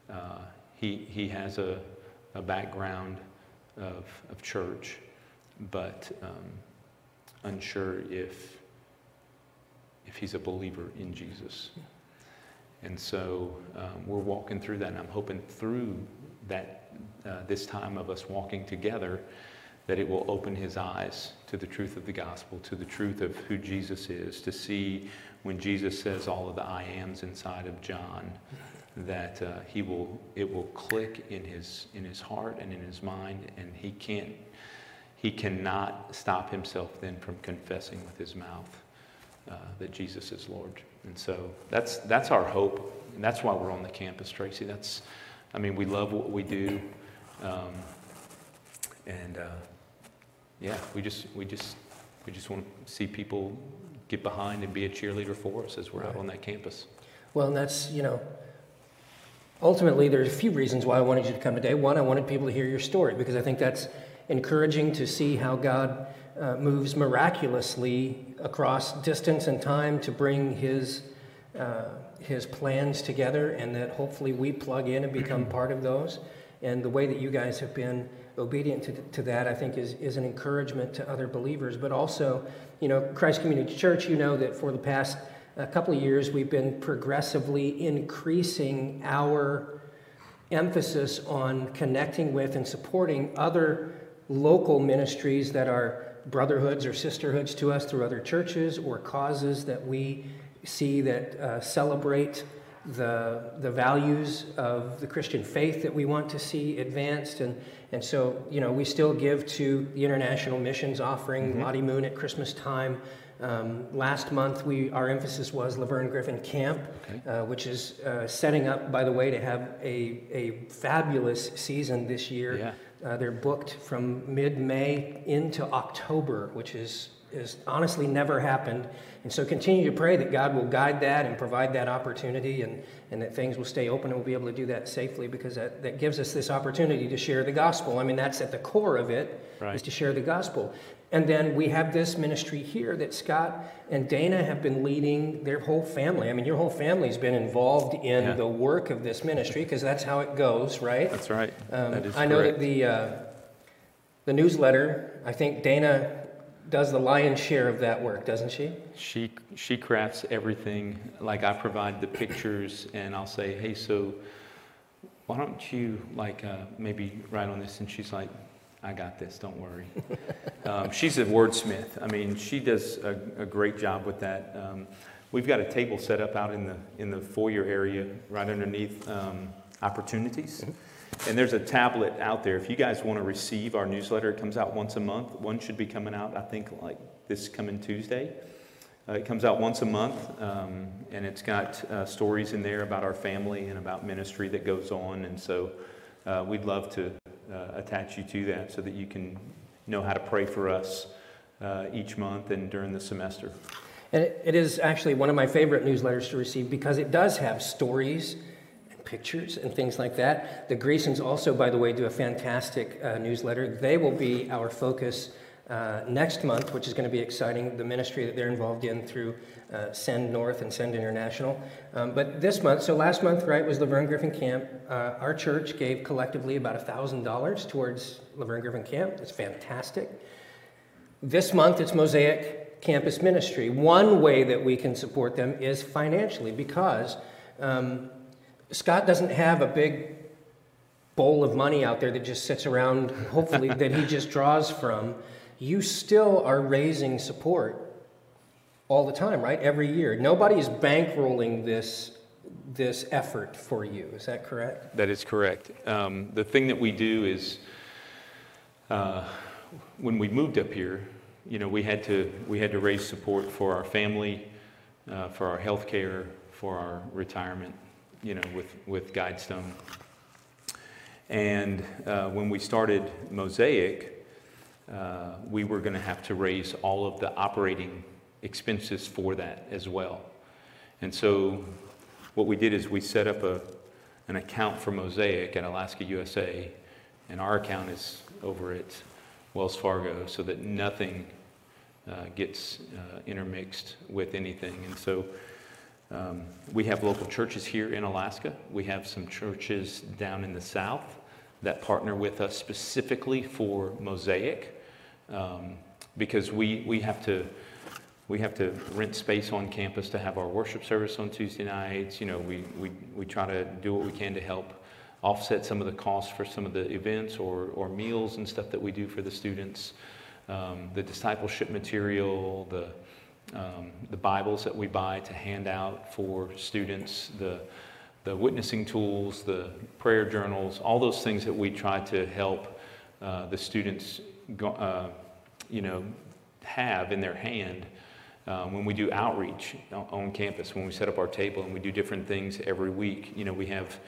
Uh, he, he has a, a background of, of church, but um, unsure if, if he's a believer in Jesus. And so um, we're walking through that, and I'm hoping through that, uh, this time of us walking together, that it will open his eyes to the truth of the gospel, to the truth of who Jesus is, to see when Jesus says all of the I ams inside of John, that uh, he will, it will click in his, in his heart and in his mind, and he can't, he cannot stop himself then from confessing with his mouth uh, that Jesus is Lord. And so that's, that's our hope. And that's why we're on the campus, Tracy. That's, I mean, we love what we do. Um, and uh, yeah, we just, we, just, we just want to see people get behind and be a cheerleader for us as we're out on that campus. Well, and that's, you know, ultimately, there's a few reasons why I wanted you to come today. One, I wanted people to hear your story because I think that's encouraging to see how God uh, moves miraculously across distance and time to bring his, uh, his plans together, and that hopefully we plug in and become part of those. And the way that you guys have been obedient to, to that, I think, is, is an encouragement to other believers. But also, you know, Christ Community Church, you know that for the past a couple of years, we've been progressively increasing our emphasis on connecting with and supporting other local ministries that are brotherhoods or sisterhoods to us through other churches or causes that we see that uh, celebrate the, the values of the Christian faith that we want to see advanced. And, and so, you know, we still give to the International Missions offering Mhm. Lottie Moon at Christmas time. Um, last month, we, our emphasis was Laverne Griffin Camp, Okay. uh, which is uh, setting up, by the way, to have a, a fabulous season this year. Yeah. Uh, they're booked from mid-May into October, which is, is honestly never happened. And so continue to pray that God will guide that and provide that opportunity and, and that things will stay open and we'll be able to do that safely because that, that gives us this opportunity to share the gospel. I mean, that's at the core of it, is Right. to share the gospel. And then we have this ministry here that Scott and Dana have been leading their whole family. I mean, your whole family's been involved in Yeah. the work of this ministry because that's how it goes, right? That's right. Um, that is I know correct. that the, uh, the newsletter, I think Dana does the lion's share of that work, doesn't she? She, she crafts everything. Like I provide the pictures, and I'll say, "Hey, so why don't you like uh, maybe write on this?" And she's like, "I got this. Don't worry." um, she's a wordsmith. I mean, she does a, a great job with that. Um, we've got a table set up out in the in the foyer area, right underneath um, opportunities. And there's a tablet out there. If you guys want to receive our newsletter, it comes out once a month. One should be coming out, I think, like this coming Tuesday. Uh, it comes out once a month, um, and it's got uh, stories in there about our family and about ministry that goes on. And so uh, we'd love to uh, attach you to that so that you can know how to pray for us uh, each month and during the semester. And it, is actually one of my favorite newsletters to receive because it does have stories pictures and things like that. The Greasons also, by the way, do a fantastic uh, newsletter. They will be our focus uh, next month, which is going to be exciting, the ministry that they're involved in through uh, Send North and Send International. Um, but this month, so last month, right, was Laverne Griffin Camp. Uh, our church gave collectively about $1,000 towards Laverne Griffin Camp. It's fantastic. This month, it's Mosaic Campus Ministry. One way that we can support them is financially because um, Scott doesn't have a big bowl of money out there that just sits around, hopefully, that he just draws from. You still are raising support all the time, right? Every year. Nobody is bankrolling this, this effort for you. Is that correct? That is correct. Um, the thing that we do is, uh, when we moved up here, you know, we had to we had to raise support for our family, uh, for our health care, for our retirement, you know, with with Guidestone. And uh, when we started Mosaic, uh, we were going to have to raise all of the operating expenses for that as well. And so, what we did is we set up a an account for Mosaic at Alaska USA, and our account is over at Wells Fargo, so that nothing uh, gets uh, intermixed with anything. And so um, we have local churches here in Alaska. We have some churches down in the south that partner with us specifically for Mosaic um, because we, we have to. We have to rent space on campus to have our worship service on Tuesday nights. You know, we, we, we try to do what we can to help offset some of the costs for some of the events or, or meals and stuff that we do for the students, um, the discipleship material, the, um, the Bibles that we buy to hand out for students, the, the witnessing tools, the prayer journals, all those things that we try to help uh, the students, go, uh, you know, have in their hand um, when we do outreach on campus, when we set up our table and we do different things every week. You know, we have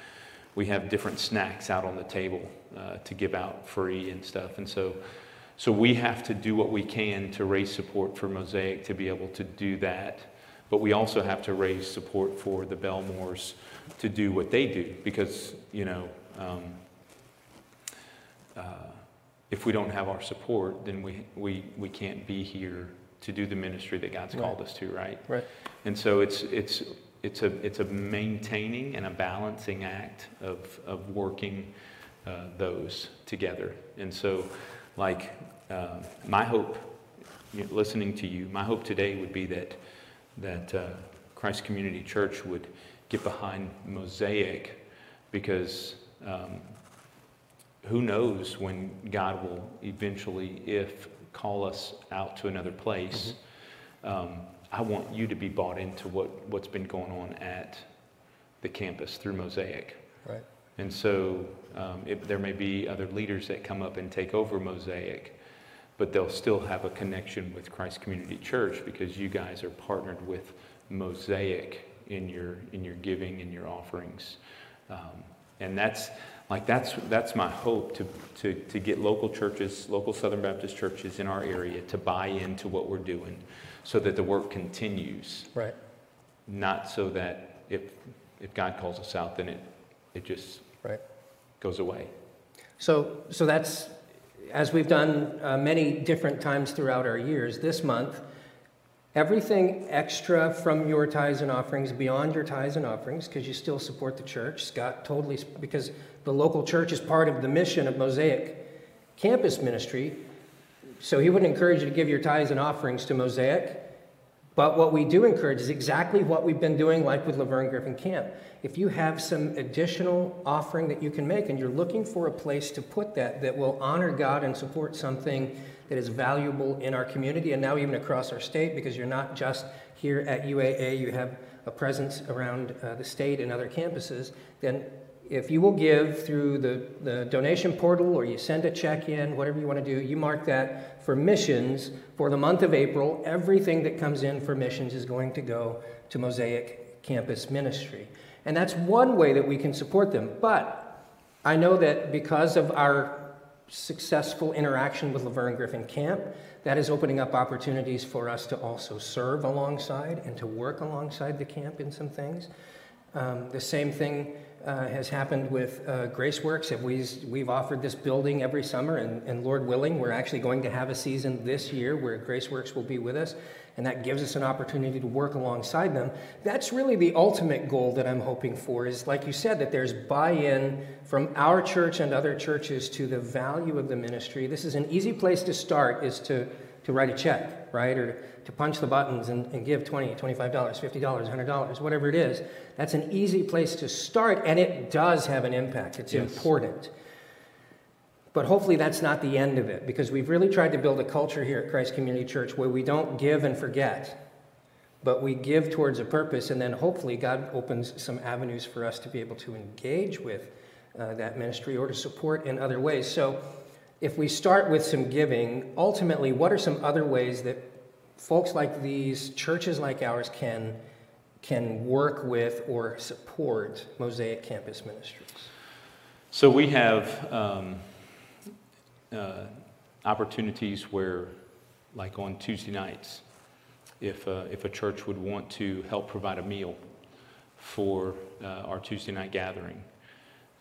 we have different snacks out on the table uh, to give out free and stuff. And so, so we have to do what we can to raise support for Mosaic to be able to do that. But we also have to raise support for the Belmores to do what they do because, you know, um, uh, if we don't have our support, then we, we, we can't be here to do the ministry that God's Right. called us to, right? Right. And so it's, it's, it's, a, it's a maintaining and a balancing act of, of working uh, those together. And so, like, uh, my hope, you know, listening to you, my hope today would be that, that uh, Christ Community Church would get behind Mosaic because um, who knows when God will eventually, if call us out to another place. Um, I want you to be bought into what, what's been going on at the campus through Mosaic. Right. And so um, it, there may be other leaders that come up and take over Mosaic, but they'll still have a connection with Christ Community Church because you guys are partnered with Mosaic in your in your giving and your offerings. Um, and that's like that's that's my hope to, to to get local churches, local Southern Baptist churches in our area to buy into what we're doing, so that the work continues Right. not so that if, if God calls us out, then it, it just Right. goes away. So, so that's, as we've done uh, many different times throughout our years, this month, everything extra from your tithes and offerings, beyond your tithes and offerings, because you still support the church, Scott totally, because the local church is part of the mission of Mosaic Campus Ministry. So he wouldn't encourage you to give your tithes and offerings to Mosaic. But what we do encourage is exactly what we've been doing, like with Laverne Griffin Camp. If you have some additional offering that you can make and you're looking for a place to put that that will honor God and support something that is valuable in our community and now even across our state, because you're not just here at UAA, you have a presence around uh, the state and other campuses, then if you will give through the, the donation portal or you send a check in, whatever you want to do, you mark that for missions for the month of April. Everything that comes in for missions is going to go to Mosaic Campus Ministry. And that's one way that we can support them. But I know that because of our successful interaction with Laverne Griffin Camp, that is opening up opportunities for us to also serve alongside and to work alongside the camp in some things. Um, the same thing uh, has happened with uh, GraceWorks. We've offered this building every summer, and, and Lord willing, we're actually going to have a season this year where GraceWorks will be with us, and that gives us an opportunity to work alongside them. That's really the ultimate goal that I'm hoping for. Is like you said, that there's buy-in from our church and other churches to the value of the ministry. This is an easy place to start. Is to to write a check, right? Or to punch the buttons and, and give $20, $25, $50, $100, whatever it is. That's an easy place to start, and it does have an impact. It's Yes. important. But hopefully, that's not the end of it, because we've really tried to build a culture here at Christ Community Church where we don't give and forget, but we give towards a purpose, and then hopefully, God opens some avenues for us to be able to engage with uh, that ministry or to support in other ways. So, if we start with some giving, ultimately, what are some other ways that folks like these, churches like ours, can, can work with or support Mosaic Campus Ministries? So we have um, uh, opportunities where, like on Tuesday nights, if, uh, if a church would want to help provide a meal for uh, our Tuesday night gathering.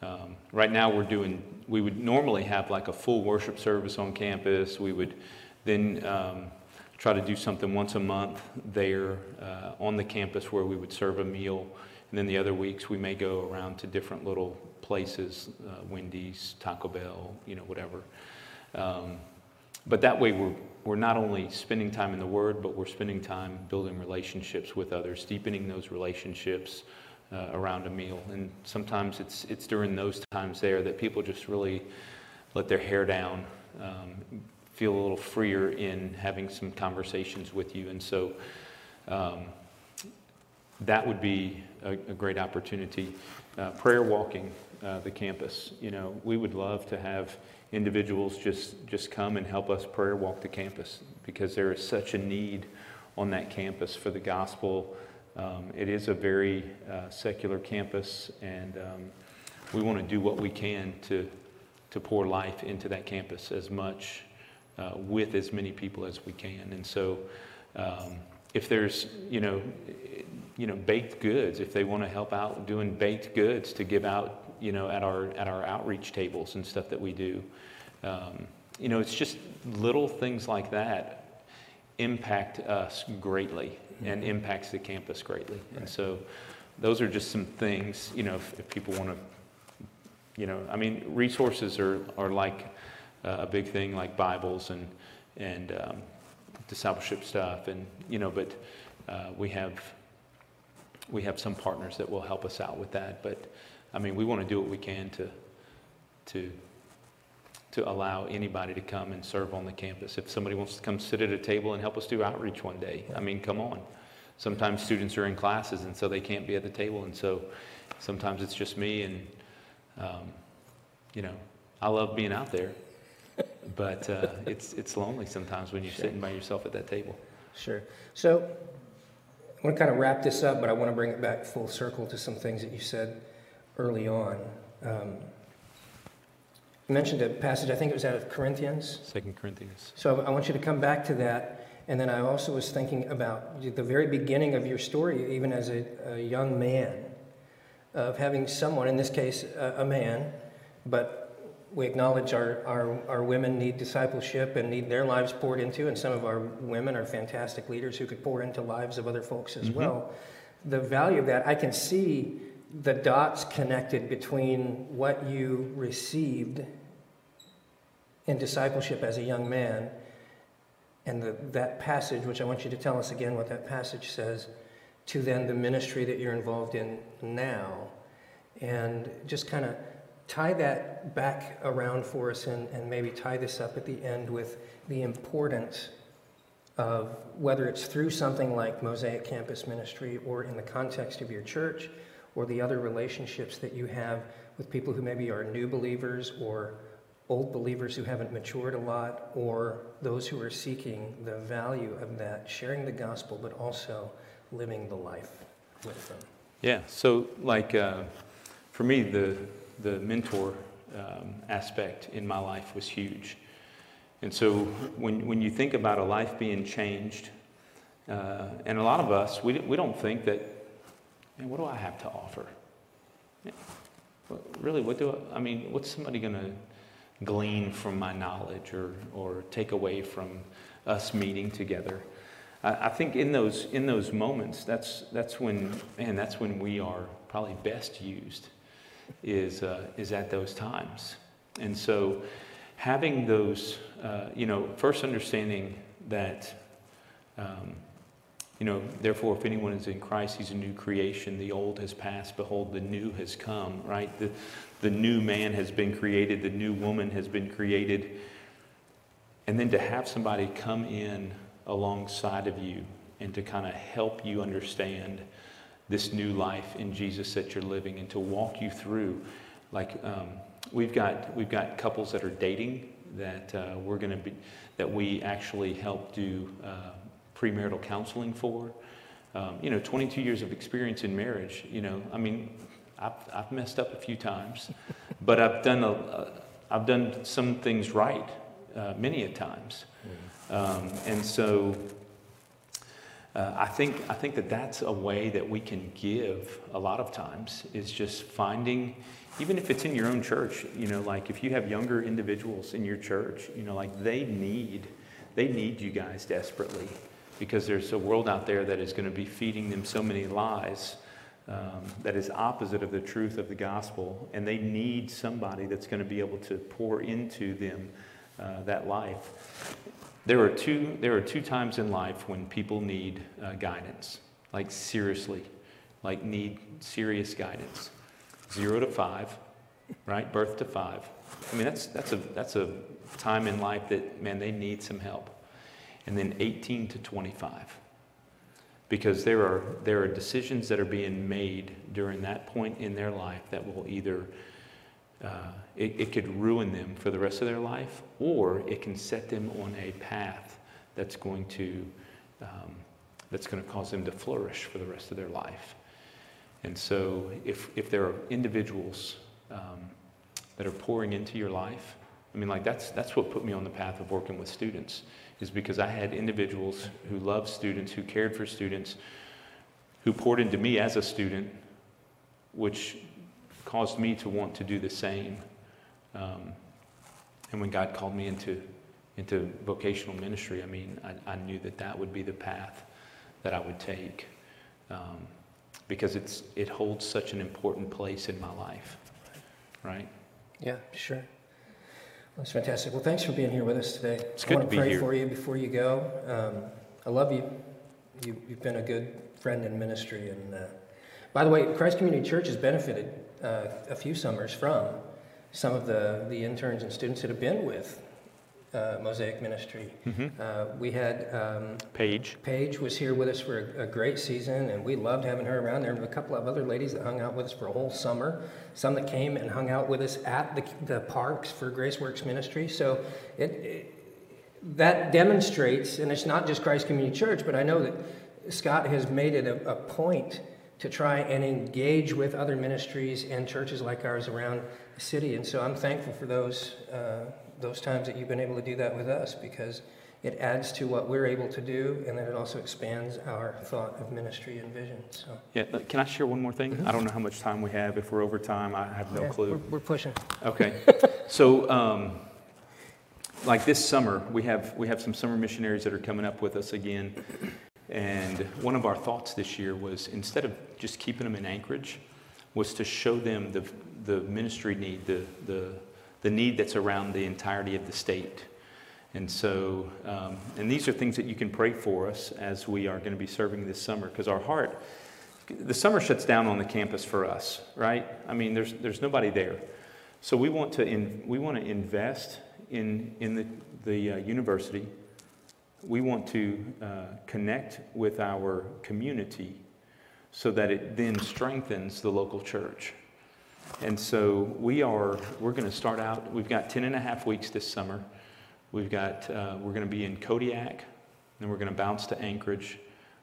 Um, right now, we're doing, we would normally have like a full worship service on campus. We would then um, try to do something once a month there uh, on the campus where we would serve a meal. And then the other weeks, we may go around to different little places, uh, Wendy's, Taco Bell, you know, whatever. Um, but that way, we're, we're not only spending time in the Word, but we're spending time building relationships with others, deepening those relationships uh, around a meal. And sometimes it's, it's during those times there that people just really let their hair down, um, feel a little freer in having some conversations with you. And so um, that would be a, a great opportunity. Uh, prayer walking uh, the campus. You know, we would love to have individuals just, just come and help us prayer walk the campus because there is such a need on that campus for the gospel. Um, it is a very uh, secular campus, and um, we want to do what we can to, to pour life into that campus as much uh, with as many people as we can. And so, um, if there's, you know, you know, baked goods, if they want to help out doing baked goods to give out, you know, at our at our outreach tables and stuff that we do, um, you know, it's just little things like that impact us greatly and impacts the campus greatly. And so, those are just some things, you know, if, if people want to, you know, I mean, resources are are like uh, a big thing, like Bibles and and um, discipleship stuff, and you know, but uh, we have we have some partners that will help us out with that. But I mean, we want to do what we can to to to allow anybody to come and serve on the campus. If somebody wants to come sit at a table and help us do outreach one day, I mean, come on. Sometimes students are in classes and so they can't be at the table, and so sometimes it's just me, and um, you know, I love being out there, but uh, it's it's lonely sometimes when you're Sure. sitting by yourself at that table. Sure. So I want to kind of wrap this up, but I want to bring it back full circle to some things that you said early on. Um, you mentioned a passage, I think it was out of Corinthians. Second Corinthians. So I want you to come back to that. And then I also was thinking about the very beginning of your story, even as a, a young man, of having someone, in this case, a, a man, but we acknowledge our, our, our women need discipleship and need their lives poured into, and some of our women are fantastic leaders who could pour into lives of other folks as mm-hmm. well. The value of that, I can see the dots connected between what you received in discipleship as a young man and the, that passage, which I want you to tell us again what that passage says, to then the ministry that you're involved in now. And just kind of tie that back around for us and, and maybe tie this up at the end with the importance of whether it's through something like Mosaic Campus Ministry or in the context of your church or the other relationships that you have with people who maybe are new believers or old believers who haven't matured a lot or those who are seeking the value of that, sharing the gospel, but also living the life with them. Yeah. So, like uh, for me, the the mentor um, aspect in my life was huge. And so, when when you think about a life being changed, uh, and a lot of us, we we don't think that, man, what do I have to offer? really, what do I, I mean, what's somebody going to glean from my knowledge or, or take away from us meeting together? I, I think in those, in those moments, that's, that's when, man, that's when we are probably best used is, uh, is at those times. And so having those, uh, you know, first understanding that, um, you know, therefore, if anyone is in Christ, he's a new creation. The old has passed. Behold, the new has come, right? The, the new man has been created. The new woman has been created. And then to have somebody come in alongside of you and to kind of help you understand this new life in Jesus that you're living and to walk you through. Like um, we've got we've got couples that are dating that uh, we're going to be that we actually help do uh, premarital counseling for. Um, you know, 22 years of experience in marriage. You know, I mean, I've, I've messed up a few times, but I've done a, a I've done some things right uh, many a times, um, and so uh, I think I think that that's a way that we can give a lot of times is just finding, even if it's in your own church, you know, like if you have younger individuals in your church, you know, like they need they need you guys desperately because there's a world out there that is going to be feeding them so many lies. Um, that is opposite of the truth of the gospel, and they need somebody that's going to be able to pour into them uh, that life. There are two, there are two times in life when people need uh, guidance, like seriously, like need serious guidance. Zero to five, right? Birth to five. I mean, that's, that's, a, that's a time in life that, man, they need some help. And then 18 to 25. Because there are, there are decisions that are being made during that point in their life that will either uh, it, it could ruin them for the rest of their life, or it can set them on a path that's going to um, that's going to cause them to flourish for the rest of their life. And so, if if there are individuals um, that are pouring into your life, I mean, like that's that's what put me on the path of working with students, is because I had individuals who loved students, who cared for students, who poured into me as a student, which caused me to want to do the same. Um, and when God called me into, into vocational ministry, I mean, I, I, knew that that would be the path that I would take um, because it's, it holds such an important place in my life, right? Yeah, sure. That's fantastic. Well, thanks for being here with us today. It's good I want to pray here. for you before you go. Um, I love you. you. You've been a good friend in ministry. And uh, by the way, Christ Community Church has benefited uh, a few summers from some of the, the interns and students that have been with uh, Mosaic Ministry. Uh, we had um, Paige. Paige was here with us for a, a great season, and we loved having her around. There were a couple of other ladies that hung out with us for a whole summer. Some that came and hung out with us at the, the parks for Graceworks Ministry. So it, it that demonstrates, and it's not just Christ Community Church, but I know that Scott has made it a, a point to try and engage with other ministries and churches like ours around city. And so I'm thankful for those, uh, those times that you've been able to do that with us because it adds to what we're able to do and then it also expands our thought of ministry and vision. So, Yeah, uh, can I share one more thing? I don't know how much time we have. If we're over time, I have no yeah, clue. We're, we're pushing. Okay. So, um, like this summer, we have, we have some summer missionaries that are coming up with us again. And one of our thoughts this year was instead of just keeping them in Anchorage, was to show them the, the ministry need, the, the, the need that's around the entirety of the state. And so, um, and these are things that you can pray for us as we are going to be serving this summer, because our heart, the summer shuts down on the campus for us, right? I mean, there's, there's nobody there. So we want to, in, we want to invest in, in the, the uh, university. We want to uh, connect with our community so that it then strengthens the local church. And so we are, we're going to start out, we've got 10 and a half weeks this summer. We've got, uh, we're going to be in Kodiak, then we're going to bounce to Anchorage.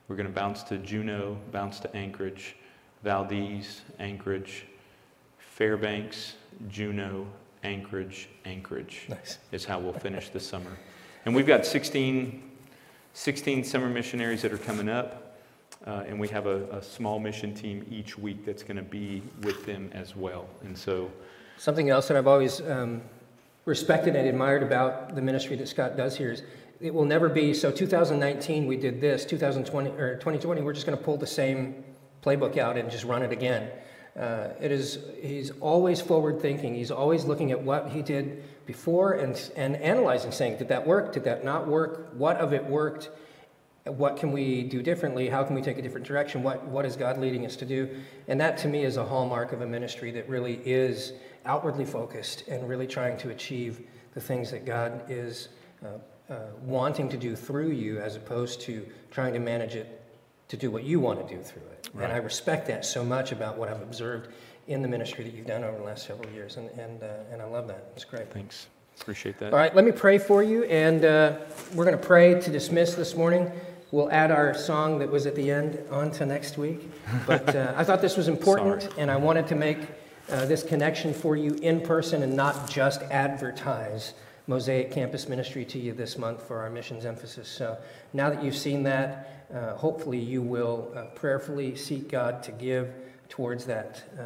We're going to bounce to Juneau, bounce to Anchorage, Valdez, Anchorage, Fairbanks, Juneau, Anchorage, Anchorage Nice. is how we'll finish this summer. And we've got 16, 16 summer missionaries that are coming up. Uh, and we have a, a small mission team each week that's going to be with them as well. And so, Something else that I've always um, respected and admired about the ministry that Scott does here is it will never be so 2019 we did this 2020 or 2020 we're just going to pull the same playbook out and just run it again. Uh, it is he's always forward thinking he's always looking at what he did before and and analyzing saying did that work? Did that not work? What of it worked what can we do differently? How can we take a different direction? What, what is God leading us to do? And that to me is a hallmark of a ministry that really is outwardly focused and really trying to achieve the things that God is uh, uh, wanting to do through you as opposed to trying to manage it to do what you want to do through it. And I respect that so much about what I've observed in the ministry that you've done over the last several years. And, and, uh, and I love that. It's great. thanks. Appreciate that. All right, let me pray for you, and uh, we're going to pray to dismiss this morning. We'll add our song that was at the end on to next week. But uh, I thought this was important, Sorry. and I wanted to make uh, this connection for you in person and not just advertise Mosaic Campus Ministry to you this month for our missions emphasis. So now that you've seen that, uh, hopefully you will uh, prayerfully seek God to give towards that, uh,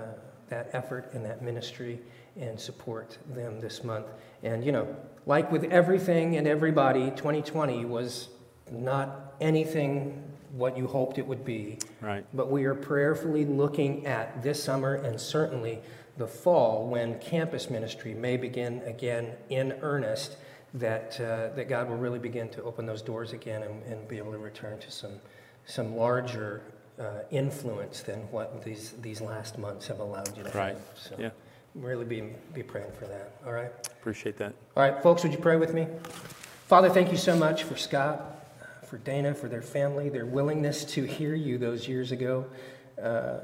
that effort and that ministry and support them this month. And, you know, like with everything and everybody, 2020 was not anything what you hoped it would be. Right. But we are prayerfully looking at this summer and certainly the fall when campus ministry may begin again in earnest, that, uh, that God will really begin to open those doors again and, and be able to return to some, some larger uh, influence than what these, these last months have allowed you to Right. have. So Yeah. really be, be praying for that, all right? Appreciate that. All right, folks, would you pray with me? Father, thank you so much for Scott, for Dana, for their family, their willingness to hear you those years ago, uh,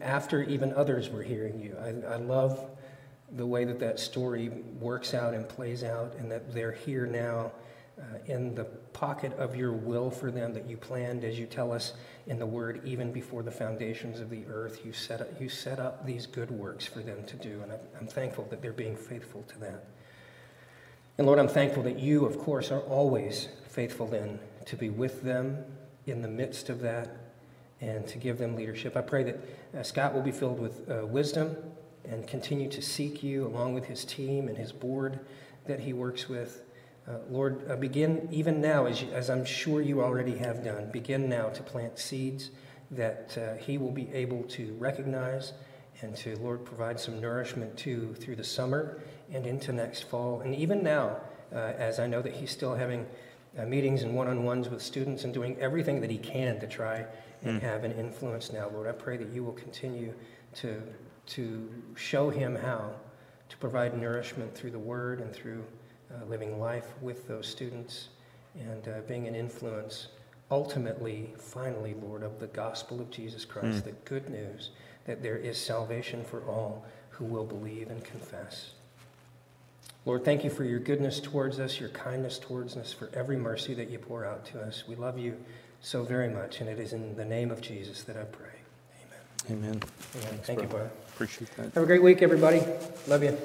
after even others were hearing you. I, I love the way that that story works out and plays out, and that they're here now uh, in the pocket of your will for them that you planned, as you tell us in the Word, even before the foundations of the earth. You set up, you set up these good works for them to do, and I'm, I'm thankful that they're being faithful to that. And Lord, I'm thankful that you, of course, are always faithful then to be with them in the midst of that and to give them leadership. I pray that uh, Scott will be filled with uh, wisdom and continue to seek you along with his team and his board that he works with. Uh, Lord, uh, begin even now, as, you, as I'm sure you already have done, begin now to plant seeds that uh, he will be able to recognize and to, Lord, provide some nourishment to through the summer and into next fall. And even now, uh, as I know that he's still having uh, meetings and one on ones with students and doing everything that he can to try and have an influence now, Lord, I pray that you will continue to, to show him how to provide nourishment through the word and through uh, living life with those students and uh, being an influence ultimately, finally, Lord, of the gospel of Jesus Christ, the good news that there is salvation for all who will believe and confess. Lord, thank you for your goodness towards us, your kindness towards us, for every mercy that you pour out to us. We love you so very much, and it is in the name of Jesus that I pray. Amen. Amen. Amen. Thank you, brother. brother. Appreciate that. Have a great week, everybody. Love you.